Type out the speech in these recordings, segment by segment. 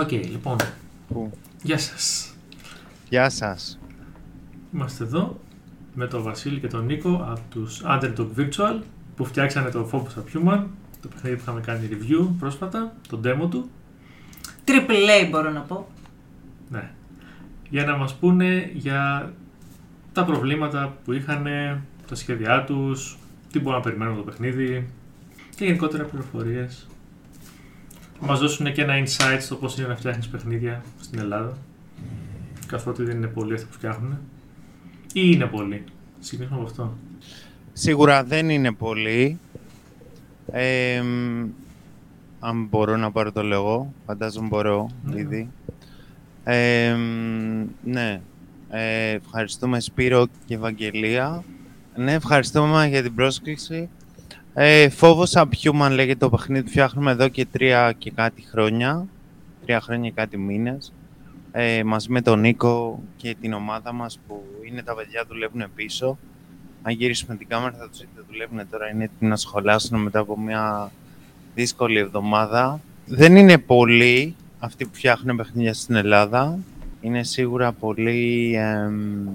Οκ, λοιπόν. Πού; Γεια σας. Γεια σας. Είμαστε εδώ με τον Βασίλη και τον Νίκο από τους Underdog Virtual που φτιάξανε το Phobos Subhuman, το παιχνίδι που είχαμε κάνει review πρόσφατα, το demo του. Triple A μπορώ να πω. Ναι. Για να μας πούνε για τα προβλήματα που είχαν, τα σχέδιά τους, τι μπορούν να περιμένουν το παιχνίδι και γενικότερα πληροφορίες. Θα μας δώσουν και ένα insight στο πώς είναι να φτιάχνεις παιχνίδια στην Ελλάδα. Καθότι δεν είναι πολλοί αυτοί που φτιάχνουν. Ή είναι πολλοί. Συγκρίνουμε από αυτό. Σίγουρα δεν είναι πολύ. Ε, μ, αν μπορώ να πάρω το λόγο, φαντάζομαι μπορώ Ναι. ήδη. Ε, μ, ναι, ε, ευχαριστούμε Σπύρο και Ευαγγελία. Ναι, ευχαριστούμε για την πρόσκληση. Ε, Φόβος Subhuman λέγεται το παιχνίδι που φτιάχνουμε εδώ και τρία και κάτι χρόνια. Τρία χρόνια και κάτι μήνες. Ε, μαζί με τον Νίκο και την ομάδα μας που είναι τα παιδιά δουλεύουν πίσω. Αν γυρίσουμε την κάμερα θα τους δείτε δουλεύουν τώρα, είναι έτοιμοι να σχολάσουν μετά από μια δύσκολη εβδομάδα. Δεν είναι πολλοί αυτοί που φτιάχνουν παιχνίδια στην Ελλάδα. Είναι σίγουρα πολύ εμ,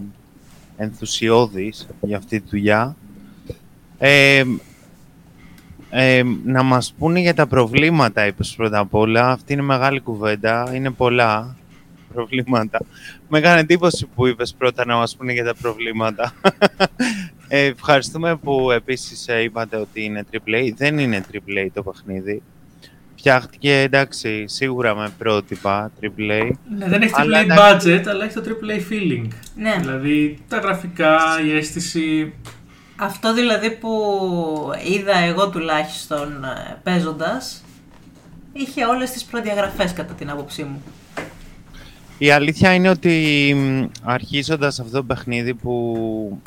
ενθουσιώδεις για αυτή τη δουλειά. Ε, ε, να μας πούνε για τα προβλήματα, είπες πρώτα απ' όλα. Αυτή είναι μεγάλη κουβέντα. Είναι πολλά προβλήματα. Με έκανε εντύπωση που είπες πρώτα να μας πούνε για τα προβλήματα. Ε, ευχαριστούμε που επίσης ε, είπατε ότι είναι AAA. Δεν είναι AAA το παιχνίδι. Φτιάχτηκε, εντάξει, σίγουρα με πρότυπα AAA. Ναι, δεν έχει Αλλά AAA εντάξει. budget, αλλά έχει το AAA feeling. Ναι. Δηλαδή τα γραφικά, η αίσθηση. Αυτό δηλαδή που είδα εγώ τουλάχιστον ε, παίζοντας είχε όλες τις προδιαγραφές κατά την άποψή μου. Η αλήθεια είναι ότι μ, αρχίζοντας αυτό το παιχνίδι που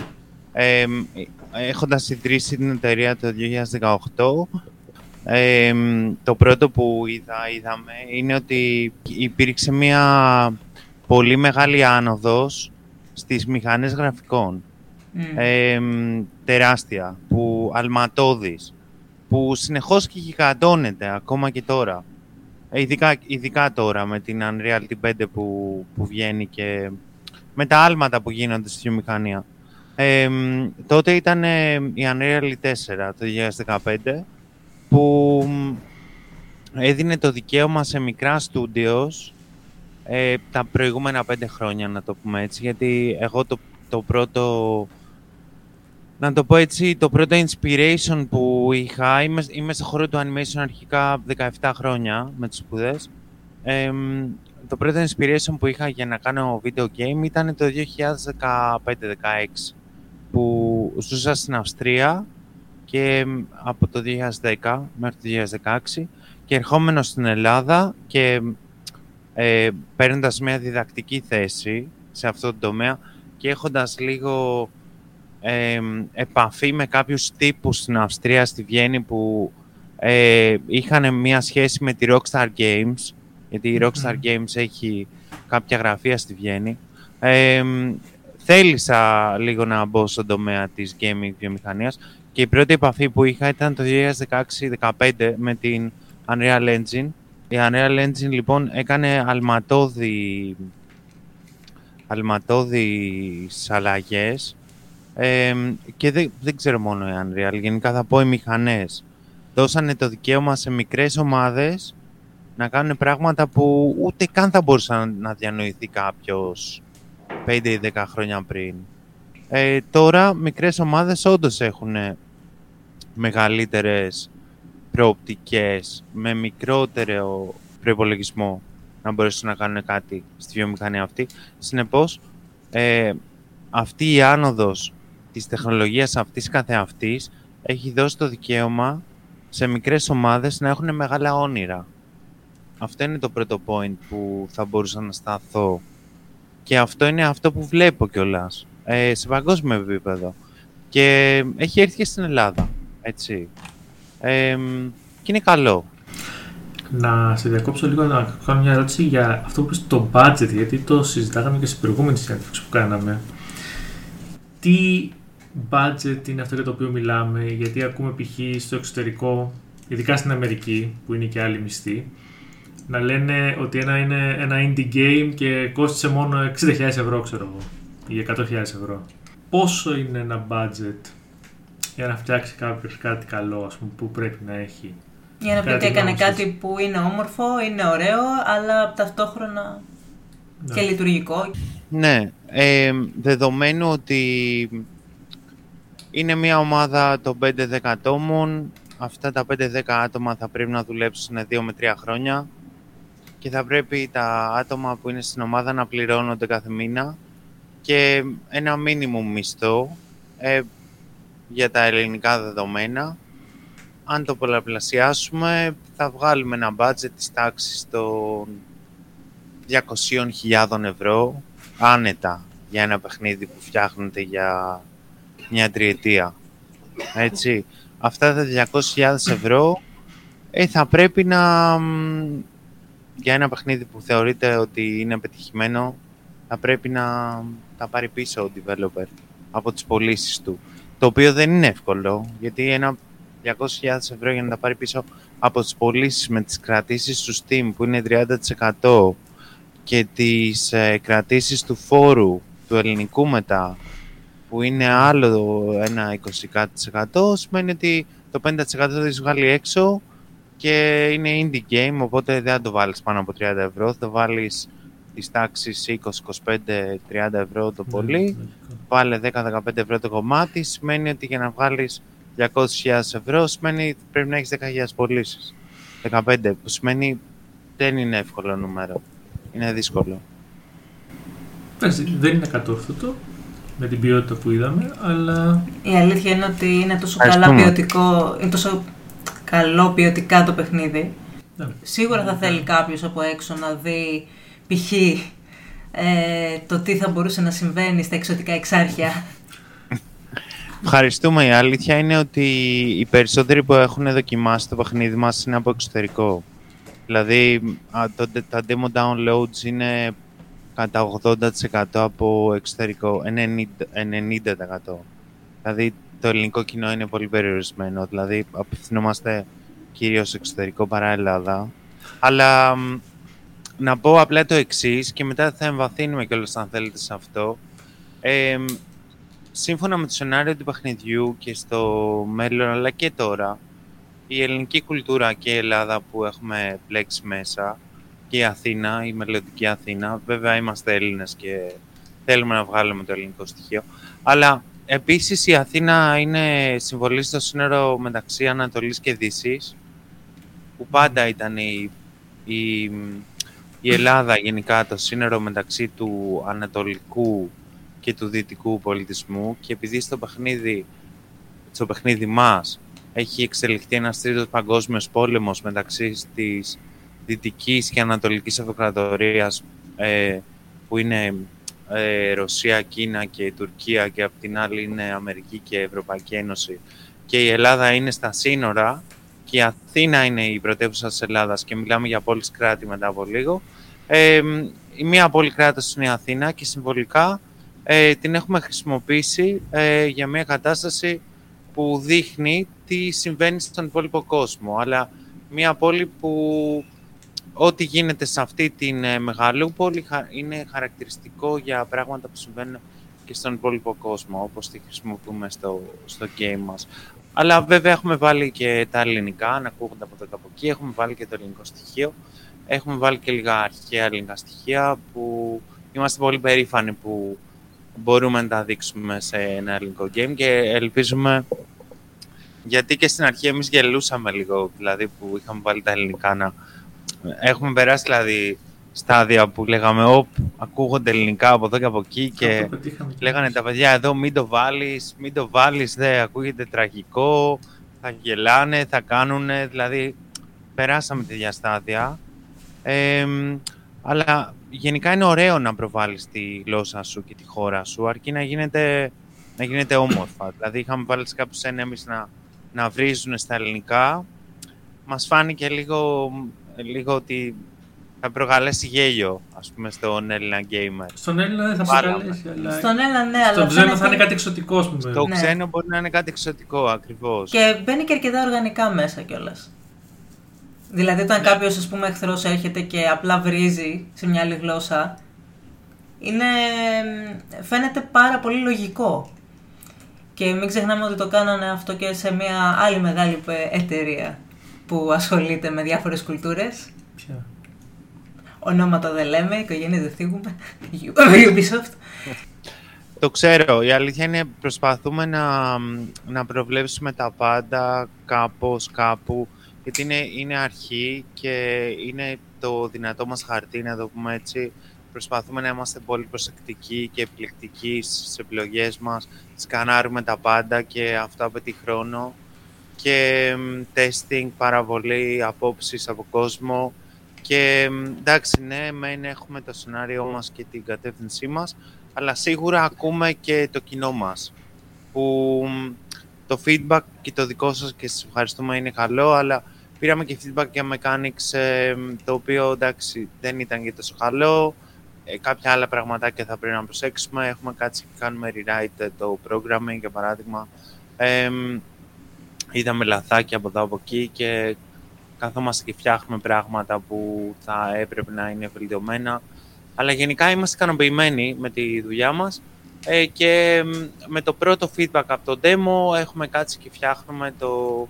ε, μ, έχοντας ιδρύσει την εταιρεία το 2018 ε, μ, το πρώτο που είδα, είδαμε είναι ότι υπήρξε μια πολύ μεγάλη άνοδος στις μηχανές γραφικών. Μμ. ε, μ, τεράστια, που αλματώδης, που συνεχώς και γιγαντώνεται ακόμα και τώρα. Ε, ειδικά, ειδικά τώρα με την Unreal 5 που, που βγαίνει και με τα άλματα που γίνονται στη βιομηχανία. Ε, μ, τότε ήταν ε, η Unreal 4 το 2015 που μ, έδινε το δικαίωμα σε μικρά studios ε, τα προηγούμενα πέντε χρόνια, να το πούμε έτσι, γιατί εγώ το, το πρώτο να το πω έτσι, το πρώτο inspiration που είχα, είμαι, είμαι στο χώρο του animation αρχικά 17 χρόνια με τις σπουδές. Εμ, το πρώτο inspiration που είχα για να κάνω video game ήταν το 2015-16 που ζούσα στην Αυστρία και εμ, από το 2010 μέχρι το 2016 και ερχόμενο στην Ελλάδα και ε, παίρνοντας μια διδακτική θέση σε αυτό το τομέα και έχοντας λίγο ε, επαφή με κάποιους τύπους στην Αυστρία, στη Βιέννη που ε, είχαν μια σχέση με τη Rockstar Games γιατί η Rockstar Μμμ. Games έχει κάποια γραφεία στη Βιέννη ε, θέλησα λίγο να μπω στον τομέα της gaming βιομηχανίας και η πρώτη επαφή που είχα ήταν το 2016-2015 με την Unreal Engine η Unreal Engine λοιπόν έκανε αλματώδη αλματώδεις αλλαγές ε, και δεν, δεν ξέρω μόνο η Unreal, γενικά θα πω οι μηχανές. Δώσανε το δικαίωμα σε μικρές ομάδες να κάνουν πράγματα που ούτε καν θα μπορούσε να, να διανοηθεί κάποιος 5 ή 10 χρόνια πριν. Ε, τώρα μικρές ομάδες όντως έχουν μεγαλύτερες προοπτικές με μικρότερο προπολογισμό να μπορέσουν να κάνουν κάτι στη βιομηχανία αυτή. Συνεπώς, ε, αυτή η άνοδος της τεχνολογίας αυτής καθεαυτής έχει δώσει το δικαίωμα σε μικρές ομάδες να έχουν μεγάλα όνειρα. Αυτό είναι το πρώτο point που θα μπορούσα να σταθώ. Και αυτό είναι αυτό που βλέπω κιόλας ε, σε παγκόσμιο επίπεδο. Και έχει έρθει και στην Ελλάδα, έτσι. Ε, και είναι καλό. Να σε διακόψω λίγο να κάνω μια ερώτηση για αυτό που είπες το budget, γιατί το συζητάγαμε και στην προηγούμενη συνέντευξη που κάναμε. Τι budget είναι αυτό για το οποίο μιλάμε, γιατί ακούμε π.χ. στο εξωτερικό, ειδικά στην Αμερική, που είναι και άλλη μισθή, να λένε ότι ένα είναι ένα indie game και κόστησε μόνο 60.000 ευρώ, ξέρω εγώ, ή 100.000 ευρώ. Πόσο είναι ένα budget για να φτιάξει κάποιος κάτι καλό, ας πούμε, που πρέπει να έχει; Για να πει ότι έκανε κάτι που είναι όμορφο, είναι ωραίο, αλλά ταυτόχρονα ναι. και λειτουργικό. Ναι, ε, δεδομένου ότι είναι μια ομάδα των 5-10 ατόμων, αυτά τα 5-10 άτομα θα πρέπει να δουλέψουν 2 με 3 χρόνια. Και θα πρέπει τα άτομα που είναι στην ομάδα να πληρώνονται κάθε μήνα. Και ένα μίνιμουμ μισθό ε, για τα ελληνικά δεδομένα. Αν το πολλαπλασιάσουμε θα βγάλουμε ένα budget της τάξης των 200.000 ευρώ άνετα για ένα παιχνίδι που φτιάχνεται για μια τριετία. Έτσι. Αυτά τα 200.000 ευρώ ε, θα πρέπει να... Για ένα παιχνίδι που θεωρείται ότι είναι πετυχημένο, θα πρέπει να τα πάρει πίσω ο developer από τις πωλήσεις του. Το οποίο δεν είναι εύκολο, γιατί ένα 200.000 ευρώ για να τα πάρει πίσω από τις πωλήσεις με τις κρατήσεις του Steam που είναι 30% και τις ε, κρατήσεις του φόρου του ελληνικού μετά που είναι άλλο ένα 20% σημαίνει ότι το 50% θα το βγάλει έξω και είναι indie game οπότε δεν θα το βάλεις πάνω από 30 ευρώ θα το βάλεις τις τάξεις 20, 25, 30 ευρώ το ναι, πολύ βάλε 10-15 ευρώ το κομμάτι σημαίνει ότι για να βγάλεις 200.000 ευρώ σημαίνει πρέπει να έχεις 10.000 πωλήσεις. 15 που σημαίνει δεν είναι εύκολο νούμερο είναι δύσκολο. δεν είναι κατόρθωτο με την ποιότητα που είδαμε, αλλά... Η αλήθεια είναι ότι είναι τόσο, καλά ποιοτικό, είναι τόσο καλό ποιοτικά το παιχνίδι. Ναι. Σίγουρα θα θέλει κάποιος από έξω να δει π.χ. Ε, το τι θα μπορούσε να συμβαίνει στα εξωτικά εξάρχεια. Ευχαριστούμε. Η αλήθεια είναι ότι οι περισσότεροι που έχουν δοκιμάσει το παιχνίδι μας είναι από εξωτερικό. Δηλαδή, το, τα demo downloads είναι κατά 80% από εξωτερικό, 90%. 90%. Δηλαδή, το ελληνικό κοινό είναι πολύ περιορισμένο. Δηλαδή, απευθυνόμαστε κυρίως εξωτερικό παρά Ελλάδα. Αλλά να πω απλά το εξής και μετά θα εμβαθύνουμε κιόλας αν θέλετε σε αυτό. Ε, σύμφωνα με το σενάριο του παιχνιδιού και στο μέλλον, αλλά και τώρα, η ελληνική κουλτούρα και η Ελλάδα που έχουμε πλέξει μέσα και η Αθήνα, η μελλοντική Αθήνα. Βέβαια είμαστε Έλληνες και θέλουμε να βγάλουμε το ελληνικό στοιχείο. Αλλά επίσης η Αθήνα είναι συμβολή στο σύνορο μεταξύ Ανατολής και Δύσης που πάντα ήταν η, η, η Ελλάδα γενικά το σύνορο μεταξύ του ανατολικού και του δυτικού πολιτισμού και επειδή στο παιχνίδι, στο παιχνίδι μας έχει εξελιχθεί ένας τρίτος παγκόσμιος πόλεμος μεταξύ της Δυτικής και Ανατολικής Αυτοκρατορίας ε, που είναι ε, Ρωσία, Κίνα και Τουρκία και απ' την άλλη είναι Αμερική και Ευρωπαϊκή Ένωση και η Ελλάδα είναι στα σύνορα και η Αθήνα είναι η πρωτεύουσα της Ελλάδας και μιλάμε για πόλεις κράτη μετά από λίγο. Ε, η μία πόλη κράτος είναι η Αθήνα και συμβολικά ε, την έχουμε χρησιμοποιήσει ε, για μια κατάσταση που δείχνει τι συμβαίνει στον υπόλοιπο κόσμο. Αλλά μια πόλη που ό,τι γίνεται σε αυτή την ε, μεγαλούπολη είναι χαρακτηριστικό για πράγματα που συμβαίνουν και στον υπόλοιπο κόσμο, όπως τη χρησιμοποιούμε στο, στο game μας. Αλλά βέβαια έχουμε βάλει και τα ελληνικά, να ακούγονται από εδώ και από εκεί, έχουμε βάλει και το ελληνικό στοιχείο, έχουμε βάλει και λίγα αρχαία ελληνικά στοιχεία που είμαστε πολύ περήφανοι που μπορούμε να τα δείξουμε σε ένα ελληνικό game και ελπίζουμε γιατί και στην αρχή εμείς γελούσαμε λίγο, δηλαδή που είχαμε βάλει τα ελληνικά να... Έχουμε περάσει δηλαδή στάδια που λέγαμε «Οπ, ακούγονται ελληνικά από εδώ και από εκεί» και λέγανε τα παιδιά εδώ «Μην το βάλεις, μην το βάλεις, δεν ακούγεται τραγικό, θα γελάνε, θα κάνουνε», δηλαδή περάσαμε τέτοια στάδια. Ε, αλλά γενικά είναι ωραίο να προβάλλεις τη γλώσσα σου και τη χώρα σου, αρκεί να γίνεται, να γίνεται όμορφα. Δηλαδή είχαμε βάλει σε κάποιους enemies να να βρίζουν στα ελληνικά, μας φάνηκε λίγο, λίγο ότι θα προκαλέσει γέλιο, ας πούμε, στον Έλληνα gamer. Στον Έλληνα δεν θα προκαλέσει, αλλά... Στον Έλληνα, ναι, αλλά... Στον ξένο θα είναι κάτι εξωτικό, ας πούμε. Στο ναι. ξένο μπορεί να είναι κάτι εξωτικό, ακριβώς. Και μπαίνει και αρκετά οργανικά μέσα κιόλας. Δηλαδή, όταν ναι. κάποιος ας πούμε εχθρός έρχεται και απλά βρίζει σε μια άλλη γλώσσα, είναι, φαίνεται πάρα πολύ λογικό. Και μην ξεχνάμε ότι το κάνανε αυτό και σε μια άλλη μεγάλη εταιρεία που ασχολείται με διάφορες κουλτούρες. Ποια; Ονόματα δεν λέμε, οικογένειες δεν θίγουμε. Ubisoft. Το ξέρω. Η αλήθεια είναι προσπαθούμε να, να προβλέψουμε τα πάντα κάπως, κάπου. Γιατί είναι, είναι αρχή και είναι το δυνατό μας χαρτί, να το πούμε έτσι. Προσπαθούμε να είμαστε πολύ προσεκτικοί και επιλεκτικοί στις επιλογές μας. Σκανάρουμε τα πάντα και αυτό απαιτεί χρόνο. Και testing, παραβολή, απόψεις από κόσμο. Και εντάξει, ναι, μεν έχουμε το σενάριό μας και την κατεύθυνσή μας, αλλά σίγουρα ακούμε και το κοινό μας, που το feedback και το δικό σας και σας ευχαριστούμε είναι καλό, αλλά πήραμε και feedback για mechanics, το οποίο εντάξει δεν ήταν και τόσο καλό, ε, κάποια άλλα πραγματάκια θα πρέπει να προσέξουμε, έχουμε κάτσει και κάνουμε rewrite το programming για παράδειγμα, ε, είδαμε λαθάκια από εδώ από εκεί και καθόμαστε και φτιάχνουμε πράγματα που θα έπρεπε να είναι βελτιωμένα. Αλλά γενικά είμαστε ικανοποιημένοι με τη δουλειά μας ε, και με το πρώτο feedback από το demo έχουμε κάτσει και φτιάχνουμε το,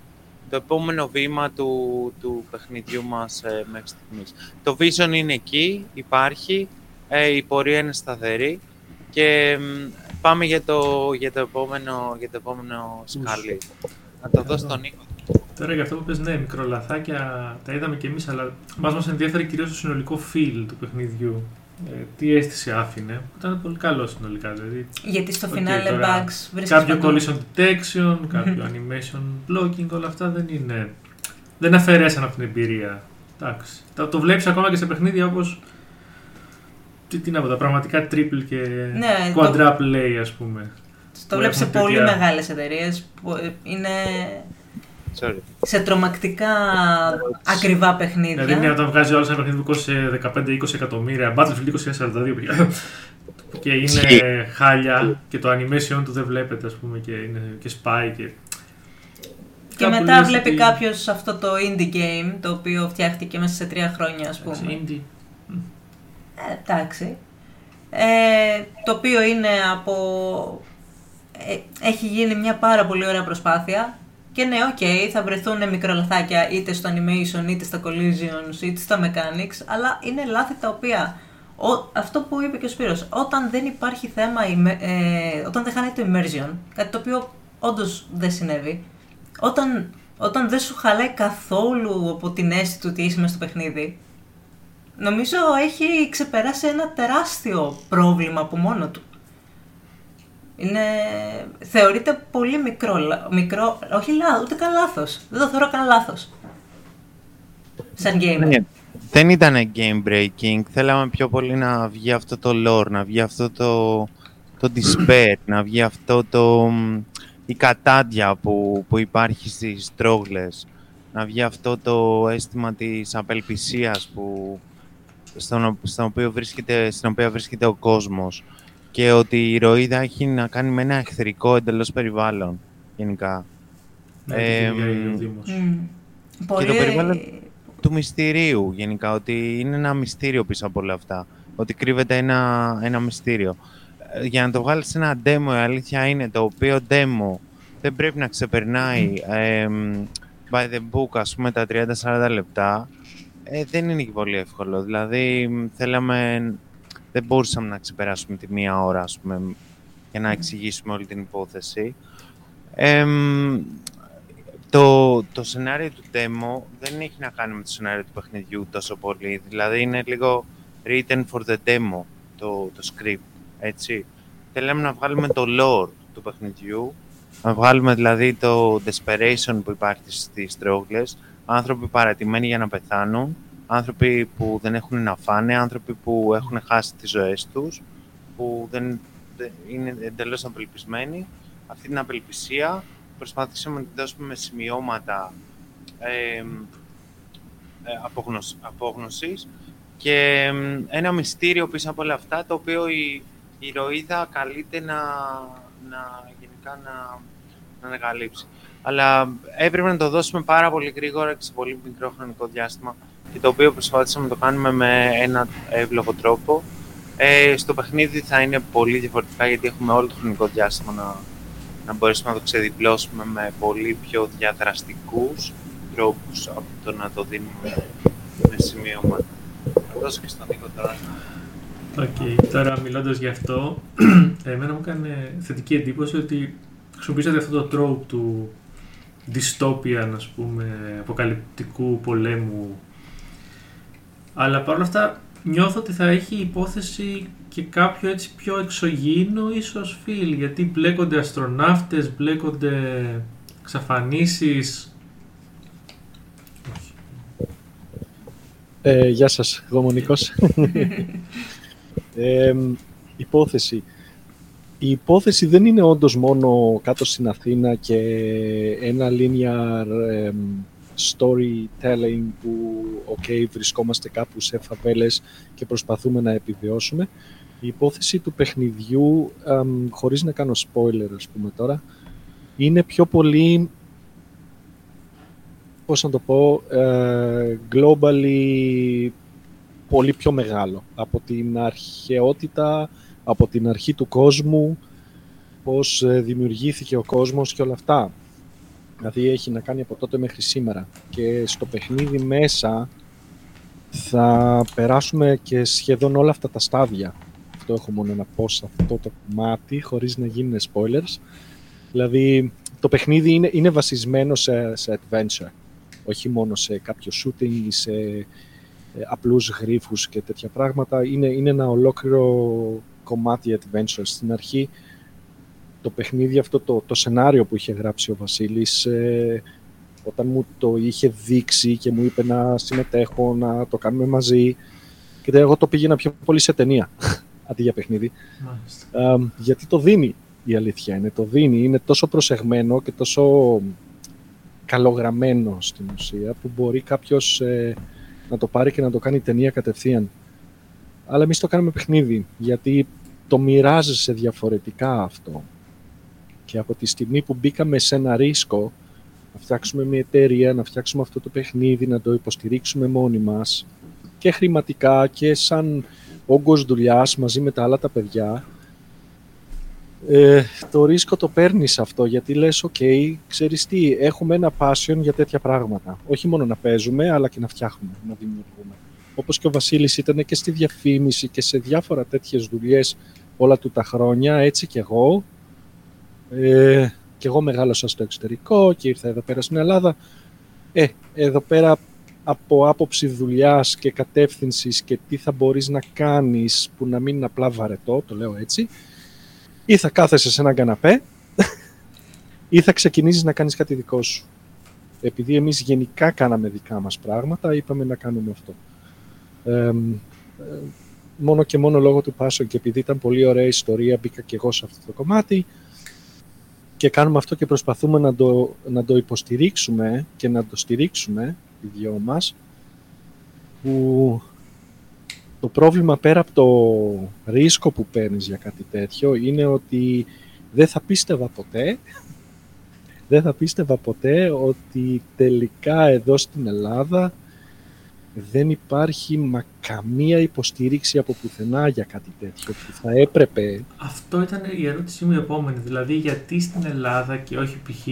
το επόμενο βήμα του, του παιχνιδιού μας ε, μέχρι στιγμής. Το vision είναι εκεί, υπάρχει, ε, η πορεία είναι σταθερή και πάμε για το, για το επόμενο, για το επόμενο σκάλι. Να το δώσω στον Νίκο. Τώρα για αυτό που πες, ναι, μικρολαθάκια τα είδαμε κι εμείς, αλλά μας μας ενδιαφέρει κυρίως το συνολικό feel του παιχνιδιού. Ε, τι αίσθηση άφηνε. Ήταν πολύ καλό συνολικά. Δηλαδή, Γιατί στο okay, finale bugs βρίσκεται. Κάποιο collision detection, κάποιο animation blocking, όλα αυτά δεν είναι. Δεν αφαιρέσαν από την εμπειρία. Εντάξει. Το, το βλέπεις ακόμα και σε παιχνίδια όπως. Τι, τι να πω, τα πραγματικά triple και ναι, quadruple το... ας πούμε. Το βλέπει σε πολύ μεγάλες εταιρείες που είναι Sorry. σε τρομακτικά ακριβά παιχνίδια. Δηλαδή, όταν βγάζει όλο ένα παιχνίδι που σε 15-20 εκατομμύρια, Battlefield 2042 και είναι χάλια και το animation του δεν βλέπετε, ας πούμε, και, είναι, και spy και. Και μετά βλέπει κάποιος κάποιος αυτό το indie game, το οποίο φτιάχτηκε μέσα σε τρία χρόνια, ας πούμε. Indie. Ε, εντάξει. Ε, το οποίο είναι από... Ε, έχει γίνει μια πάρα πολύ ωραία προσπάθεια και ναι, OK, okay, θα βρεθούν μικρολαθάκια είτε στο animation, είτε στα collisions, είτε στα mechanics, αλλά είναι λάθη τα οποία, ο, αυτό που είπε και ο Σπύρος, όταν δεν υπάρχει θέμα, ε, όταν δεν χάνει το immersion, κάτι το οποίο όντως δεν συνέβη, όταν, όταν δεν σου χαλάει καθόλου από την αίσθηση του ότι είσαι μέσα στο παιχνίδι, νομίζω έχει ξεπεράσει ένα τεράστιο πρόβλημα από μόνο του. Είναι, θεωρείται πολύ μικρό, μικρό όχι λάθος, ούτε καν λάθος. Δεν το θεωρώ καν λάθος. Σαν game. Ναι, δεν ήταν game breaking. Θέλαμε πιο πολύ να βγει αυτό το lore, να βγει αυτό το, το despair, να βγει αυτό το, η κατάντια που, που υπάρχει στις τρόγλες. Να βγει αυτό το αίσθημα της απελπισίας που, στον, στον οποίο βρίσκεται, στην οποία βρίσκεται ο κόσμος και ότι η ηρωίδα έχει να κάνει με ένα εχθρικό εντελώς περιβάλλον γενικά. Ναι, ε, και το περιβάλλον του μυστηρίου γενικά, ότι είναι ένα μυστήριο πίσω από όλα αυτά. Ότι κρύβεται ένα, ένα μυστήριο. Ε, για να το βγάλεις ένα demo, η αλήθεια είναι το οποίο demo δεν πρέπει να ξεπερνάει ε, by the book, ας πούμε, τα 30-40 λεπτά. Ε, δεν είναι και πολύ εύκολο. Δηλαδή, θέλαμε δεν μπορούσαμε να ξεπεράσουμε τη μία ώρα, ας πούμε, για να εξηγήσουμε όλη την υπόθεση. το, το σενάριο του demo δεν έχει να κάνει με το σενάριο του παιχνιδιού τόσο πολύ. Δηλαδή είναι λίγο written for the demo, το, το script, έτσι. Θέλαμε να βγάλουμε το lore του παιχνιδιού, να βγάλουμε δηλαδή το desperation που υπάρχει στις τρόγλες, άνθρωποι παρατημένοι για να πεθάνουν άνθρωποι που δεν έχουν να φάνε, άνθρωποι που έχουν χάσει τις ζωές τους, που δεν, είναι εντελώς απελπισμένοι. Αυτή την απελπισία προσπαθήσαμε να τη δώσουμε με σημειώματα ε, απόγνωσης και ένα μυστήριο πίσω από όλα αυτά, το οποίο η, η ηρωίδα καλείται να, να γενικά να, να ανακαλύψει. αλλά έπρεπε να το δώσουμε πάρα πολύ γρήγορα και σε πολύ μικρό χρονικό διάστημα και το οποίο προσπαθήσαμε να το κάνουμε με ένα εύλογο τρόπο. Ε, στο παιχνίδι θα είναι πολύ διαφορετικά γιατί έχουμε όλο το χρονικό διάστημα να, να μπορέσουμε να το ξεδιπλώσουμε με πολύ πιο διαδραστικούς τρόπους από το να το δίνουμε με σημείωμα. Θα δώσω και στον Νίκο τώρα. Okay. Τώρα μιλώντας γι' αυτό, εμένα μου έκανε θετική εντύπωση ότι χρησιμοποιήσατε αυτό το trope του dystopian, ας πούμε, αποκαλυπτικού πολέμου. Αλλά παρόλα αυτά νιώθω ότι θα έχει υπόθεση και κάποιο έτσι πιο εξωγήινο ίσως φίλ, γιατί μπλέκονται αστροναύτες, μπλέκονται εξαφανίσεις. Ε, γεια σας, εγώ Μονικός. ε, υπόθεση. Η υπόθεση δεν είναι όντως μόνο κάτω στην Αθήνα και ένα linear storytelling που ok, βρισκόμαστε κάπου σε φαβέλες και προσπαθούμε να επιβιώσουμε. Η υπόθεση του παιχνιδιού, χωρίς να κάνω spoiler ας πούμε τώρα, είναι πιο πολύ, πώς να το πω, uh, globally πολύ πιο μεγάλο. Από την αρχαιότητα, από την αρχή του κόσμου, πώς ε, δημιουργήθηκε ο κόσμος και όλα αυτά. Δηλαδή έχει να κάνει από τότε μέχρι σήμερα. Και στο παιχνίδι μέσα θα περάσουμε και σχεδόν όλα αυτά τα στάδια. Αυτό έχω μόνο να πω σε αυτό το κομμάτι, χωρίς να γίνουν spoilers. Δηλαδή, το παιχνίδι είναι, είναι βασισμένο σε, σε adventure. Όχι μόνο σε κάποιο shooting ή σε ε, απλούς γρίφους και τέτοια πράγματα. Είναι, είναι ένα ολόκληρο κομμάτι adventure. Στην αρχή το παιχνίδι αυτό, το, το σενάριο που είχε γράψει ο Βασίλης, ε, όταν μου το είχε δείξει και μου είπε να συμμετέχω, να το κάνουμε μαζί, και εγώ το πήγαινα πιο πολύ σε ταινία, αντί για παιχνίδι. γιατί το δίνει, η αλήθεια είναι. Το δίνει, είναι τόσο προσεγμένο και τόσο καλογραμμένο στην ουσία, που μπορεί κάποιος ε, να το πάρει και να το κάνει ταινία κατευθείαν. Αλλά εμείς το κάνουμε παιχνίδι, γιατί το μοιράζεσαι διαφορετικά αυτό. Και από τη στιγμή που μπήκαμε σε ένα ρίσκο να φτιάξουμε μια εταιρεία, να φτιάξουμε αυτό το παιχνίδι, να το υποστηρίξουμε μόνοι μας και χρηματικά και σαν όγκος δουλειάς μαζί με τα άλλα τα παιδιά, ε, το ρίσκο το παίρνεις αυτό γιατί λες ok, ξέρεις τι, έχουμε ένα passion για τέτοια πράγματα. Όχι μόνο να παίζουμε, αλλά και να φτιάχνουμε, να δημιουργούμε. Όπως και ο Βασίλης ήταν και στη διαφήμιση και σε διάφορα τέτοιες δουλειές όλα του τα χρόνια, έτσι και εγώ. Ε, και εγώ μεγάλωσα στο εξωτερικό και ήρθα εδώ πέρα στην Ελλάδα. Ε, εδώ πέρα από άποψη δουλειάς και κατεύθυνσης και τι θα μπορείς να κάνεις που να μην είναι απλά βαρετό, το λέω έτσι, ή θα κάθεσαι σε έναν καναπέ ή θα ξεκινήσεις να κάνεις κάτι δικό σου. Επειδή εμείς γενικά κάναμε δικά μας πράγματα, είπαμε να κάνουμε αυτό. Ε, μόνο και μόνο λόγω του Πάσο και επειδή ήταν πολύ ωραία ιστορία μπήκα και εγώ σε αυτό το κομμάτι και κάνουμε αυτό και προσπαθούμε να το, να το υποστηρίξουμε και να το στηρίξουμε οι δυο μας που το πρόβλημα πέρα από το ρίσκο που παίρνεις για κάτι τέτοιο είναι ότι δεν θα πίστευα ποτέ δεν θα πίστευα ποτέ ότι τελικά εδώ στην Ελλάδα δεν υπάρχει μα καμία υποστήριξη από πουθενά για κάτι τέτοιο που θα έπρεπε. Αυτό ήταν η ερώτησή μου η επόμενη. Δηλαδή, γιατί στην Ελλάδα και όχι π.χ.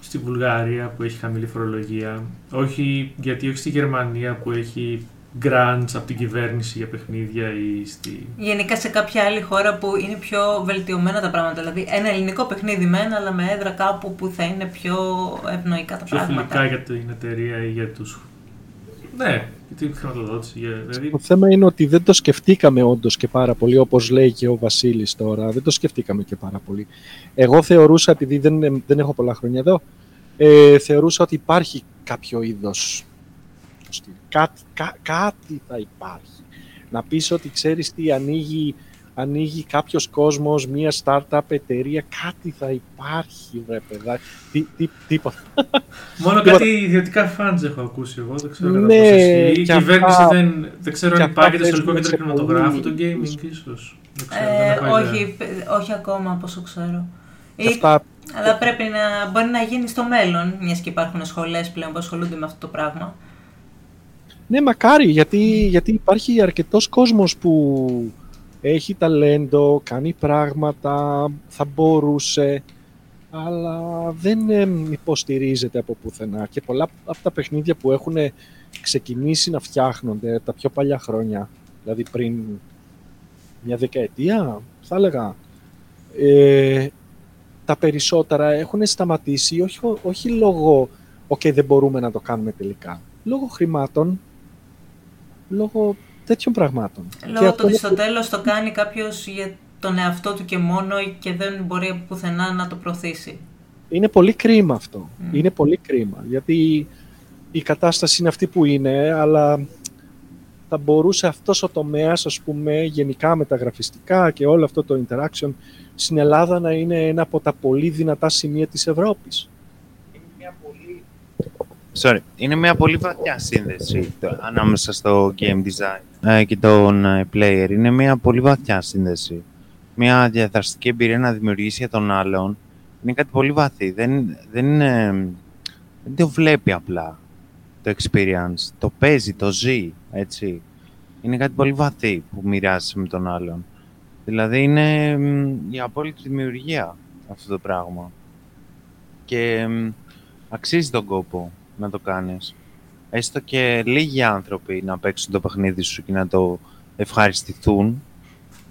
στη Βουλγαρία που έχει χαμηλή φορολογία, όχι, γιατί όχι στη Γερμανία που έχει grants από την κυβέρνηση για παιχνίδια ή στη... Γενικά σε κάποια άλλη χώρα που είναι πιο βελτιωμένα τα πράγματα. Δηλαδή ένα ελληνικό παιχνίδι μένα, αλλά με έδρα κάπου που θα είναι πιο ευνοϊκά τα πιο πράγματα. Πιο φιλικά για την εταιρεία ή για τους ναι, την χρηματοδότηση. Δηλαδή... Το θέμα είναι ότι δεν το σκεφτήκαμε όντως και πάρα πολύ, όπως λέει και ο Βασίλης τώρα. Δεν το σκεφτήκαμε και πάρα πολύ. Εγώ θεωρούσα, επειδή δεν, δεν έχω πολλά χρόνια εδώ, ε, θεωρούσα ότι υπάρχει κάποιο είδος. Κάτι, κάτι θα υπάρχει. Να πεις ότι ξέρεις τι ανοίγει ανοίγει κάποιος κόσμος, μια startup εταιρεία, κάτι θα υπάρχει, βρε παιδάκι. Τι, τι, τίποτα. Μόνο κάτι ιδιωτικά fans έχω ακούσει εγώ, δεν ξέρω ναι, πώς Η κυβέρνηση δεν, δεν ξέρω αν υπάρχει το ιστορικό κέντρο κινηματογράφου, το gaming ίσως. Ε, όχι, όχι ακόμα, πόσο ξέρω. Και αυτά Αλλά πρέπει να μπορεί να γίνει στο μέλλον, μιας και υπάρχουν σχολές πλέον που ασχολούνται με αυτό το πράγμα. Ναι, μακάρι, γιατί, γιατί υπάρχει αρκετός κόσμος που έχει ταλέντο, κάνει πράγματα, θα μπορούσε, αλλά δεν υποστηρίζεται από πουθενά. Και πολλά από τα παιχνίδια που έχουν ξεκινήσει να φτιάχνονται τα πιο παλιά χρόνια, δηλαδή πριν μια δεκαετία, θα έλεγα, ε, τα περισσότερα έχουν σταματήσει, όχι, όχι λόγω «ΟΚ, δεν μπορούμε να το κάνουμε τελικά», λόγω χρημάτων, λόγω τέτοιων πραγμάτων. Λόγω του ότι στο τέλος το κάνει κάποιος για τον εαυτό του και μόνο και δεν μπορεί πουθενά να το προωθήσει. Είναι πολύ κρίμα αυτό. Είναι πολύ κρίμα, γιατί η κατάσταση είναι αυτή που είναι, αλλά θα μπορούσε αυτός ο τομέας, ας πούμε, γενικά με τα γραφιστικά και όλο αυτό το interaction στην Ελλάδα να είναι ένα από τα πολύ δυνατά σημεία της Ευρώπης. Είναι μια πολύ... Sorry. Είναι μια πολύ βαθιά σύνδεση ανάμεσα στο game design ε, και τον ε, player. Είναι μια πολύ βαθιά σύνδεση. Μια διαδραστική εμπειρία να δημιουργήσει για τον άλλον είναι κάτι πολύ βαθύ. Δεν, δεν, είναι, δεν το βλέπει απλά το experience. Το παίζει, το ζει, έτσι. Είναι κάτι πολύ βαθύ που μοιράζει με τον άλλον. Δηλαδή είναι η απόλυτη δημιουργία αυτό το πράγμα. Και αξίζει τον κόπο να το κάνεις. Έστω και λίγοι άνθρωποι να παίξουν το παιχνίδι σου και να το ευχαριστηθούν.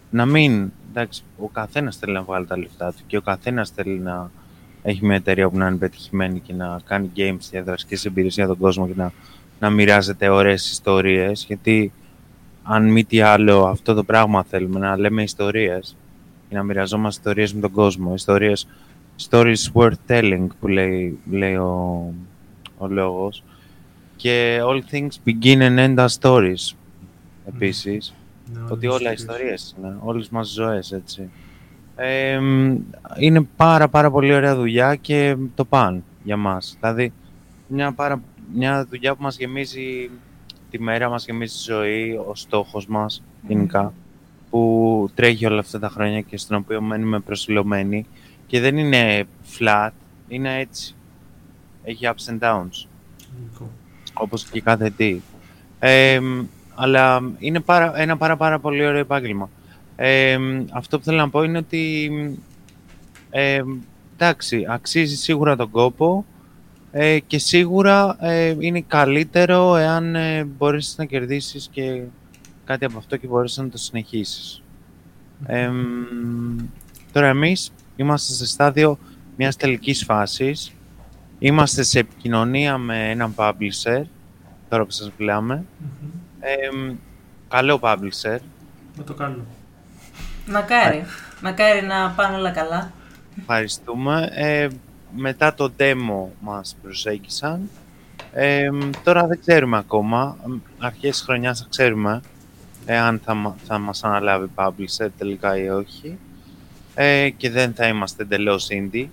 Να μην, εντάξει, ο καθένας θέλει να βγάλει τα λεφτά του και ο καθένας θέλει να έχει μια εταιρεία που να είναι πετυχημένη και να κάνει games διαδραστικές εμπειρίες για τον κόσμο και να, να μοιράζεται ωραίες ιστορίες, γιατί αν μη τι άλλο αυτό το πράγμα θέλουμε, να λέμε ιστορίες και να μοιραζόμαστε ιστορίες με τον κόσμο, ιστορίες, stories worth telling που λέει, λέει ο, ο λόγος και all things begin and end as stories επίσης, ναι, ότι όλα ιστορίες είναι, όλες μας ζωές έτσι. Ε, είναι πάρα πάρα πολύ ωραία δουλειά και το παν για μας. Δηλαδή, μια, πάρα, μια δουλειά που μας γεμίζει τη μέρα μας γεμίζει τη ζωή, ο στόχος μας γενικά, που τρέχει όλα αυτά τα χρόνια και στον οποίο μένουμε προσιλωμένοι και δεν είναι flat, είναι έτσι. Έχει ups and downs. Όπως και κάθε τι. αλλά είναι πάρα, ένα πάρα, πάρα πολύ ωραίο επάγγελμα. αυτό που θέλω να πω είναι ότι εντάξει, αξίζει σίγουρα τον κόπο ε, και σίγουρα ε, είναι καλύτερο εάν ε, μπορείς να κερδίσεις και κάτι από αυτό και μπορείς να το συνεχίσεις. τώρα εμείς είμαστε σε στάδιο μιας τελικής φάσης. Είμαστε σε επικοινωνία με έναν publisher, τώρα που σας μιλάμε. καλό publisher. Με το καλό. Μακάρι. Μακάρι να πάνε όλα καλά. Ευχαριστούμε μετά το demo μας προσέγγισαν. Ε, τώρα δεν ξέρουμε ακόμα. Αρχές της χρονιάς θα ξέρουμε εάν θα, θα μας αναλάβει publisher τελικά ή όχι. Ε, και δεν θα είμαστε εντελώς indie.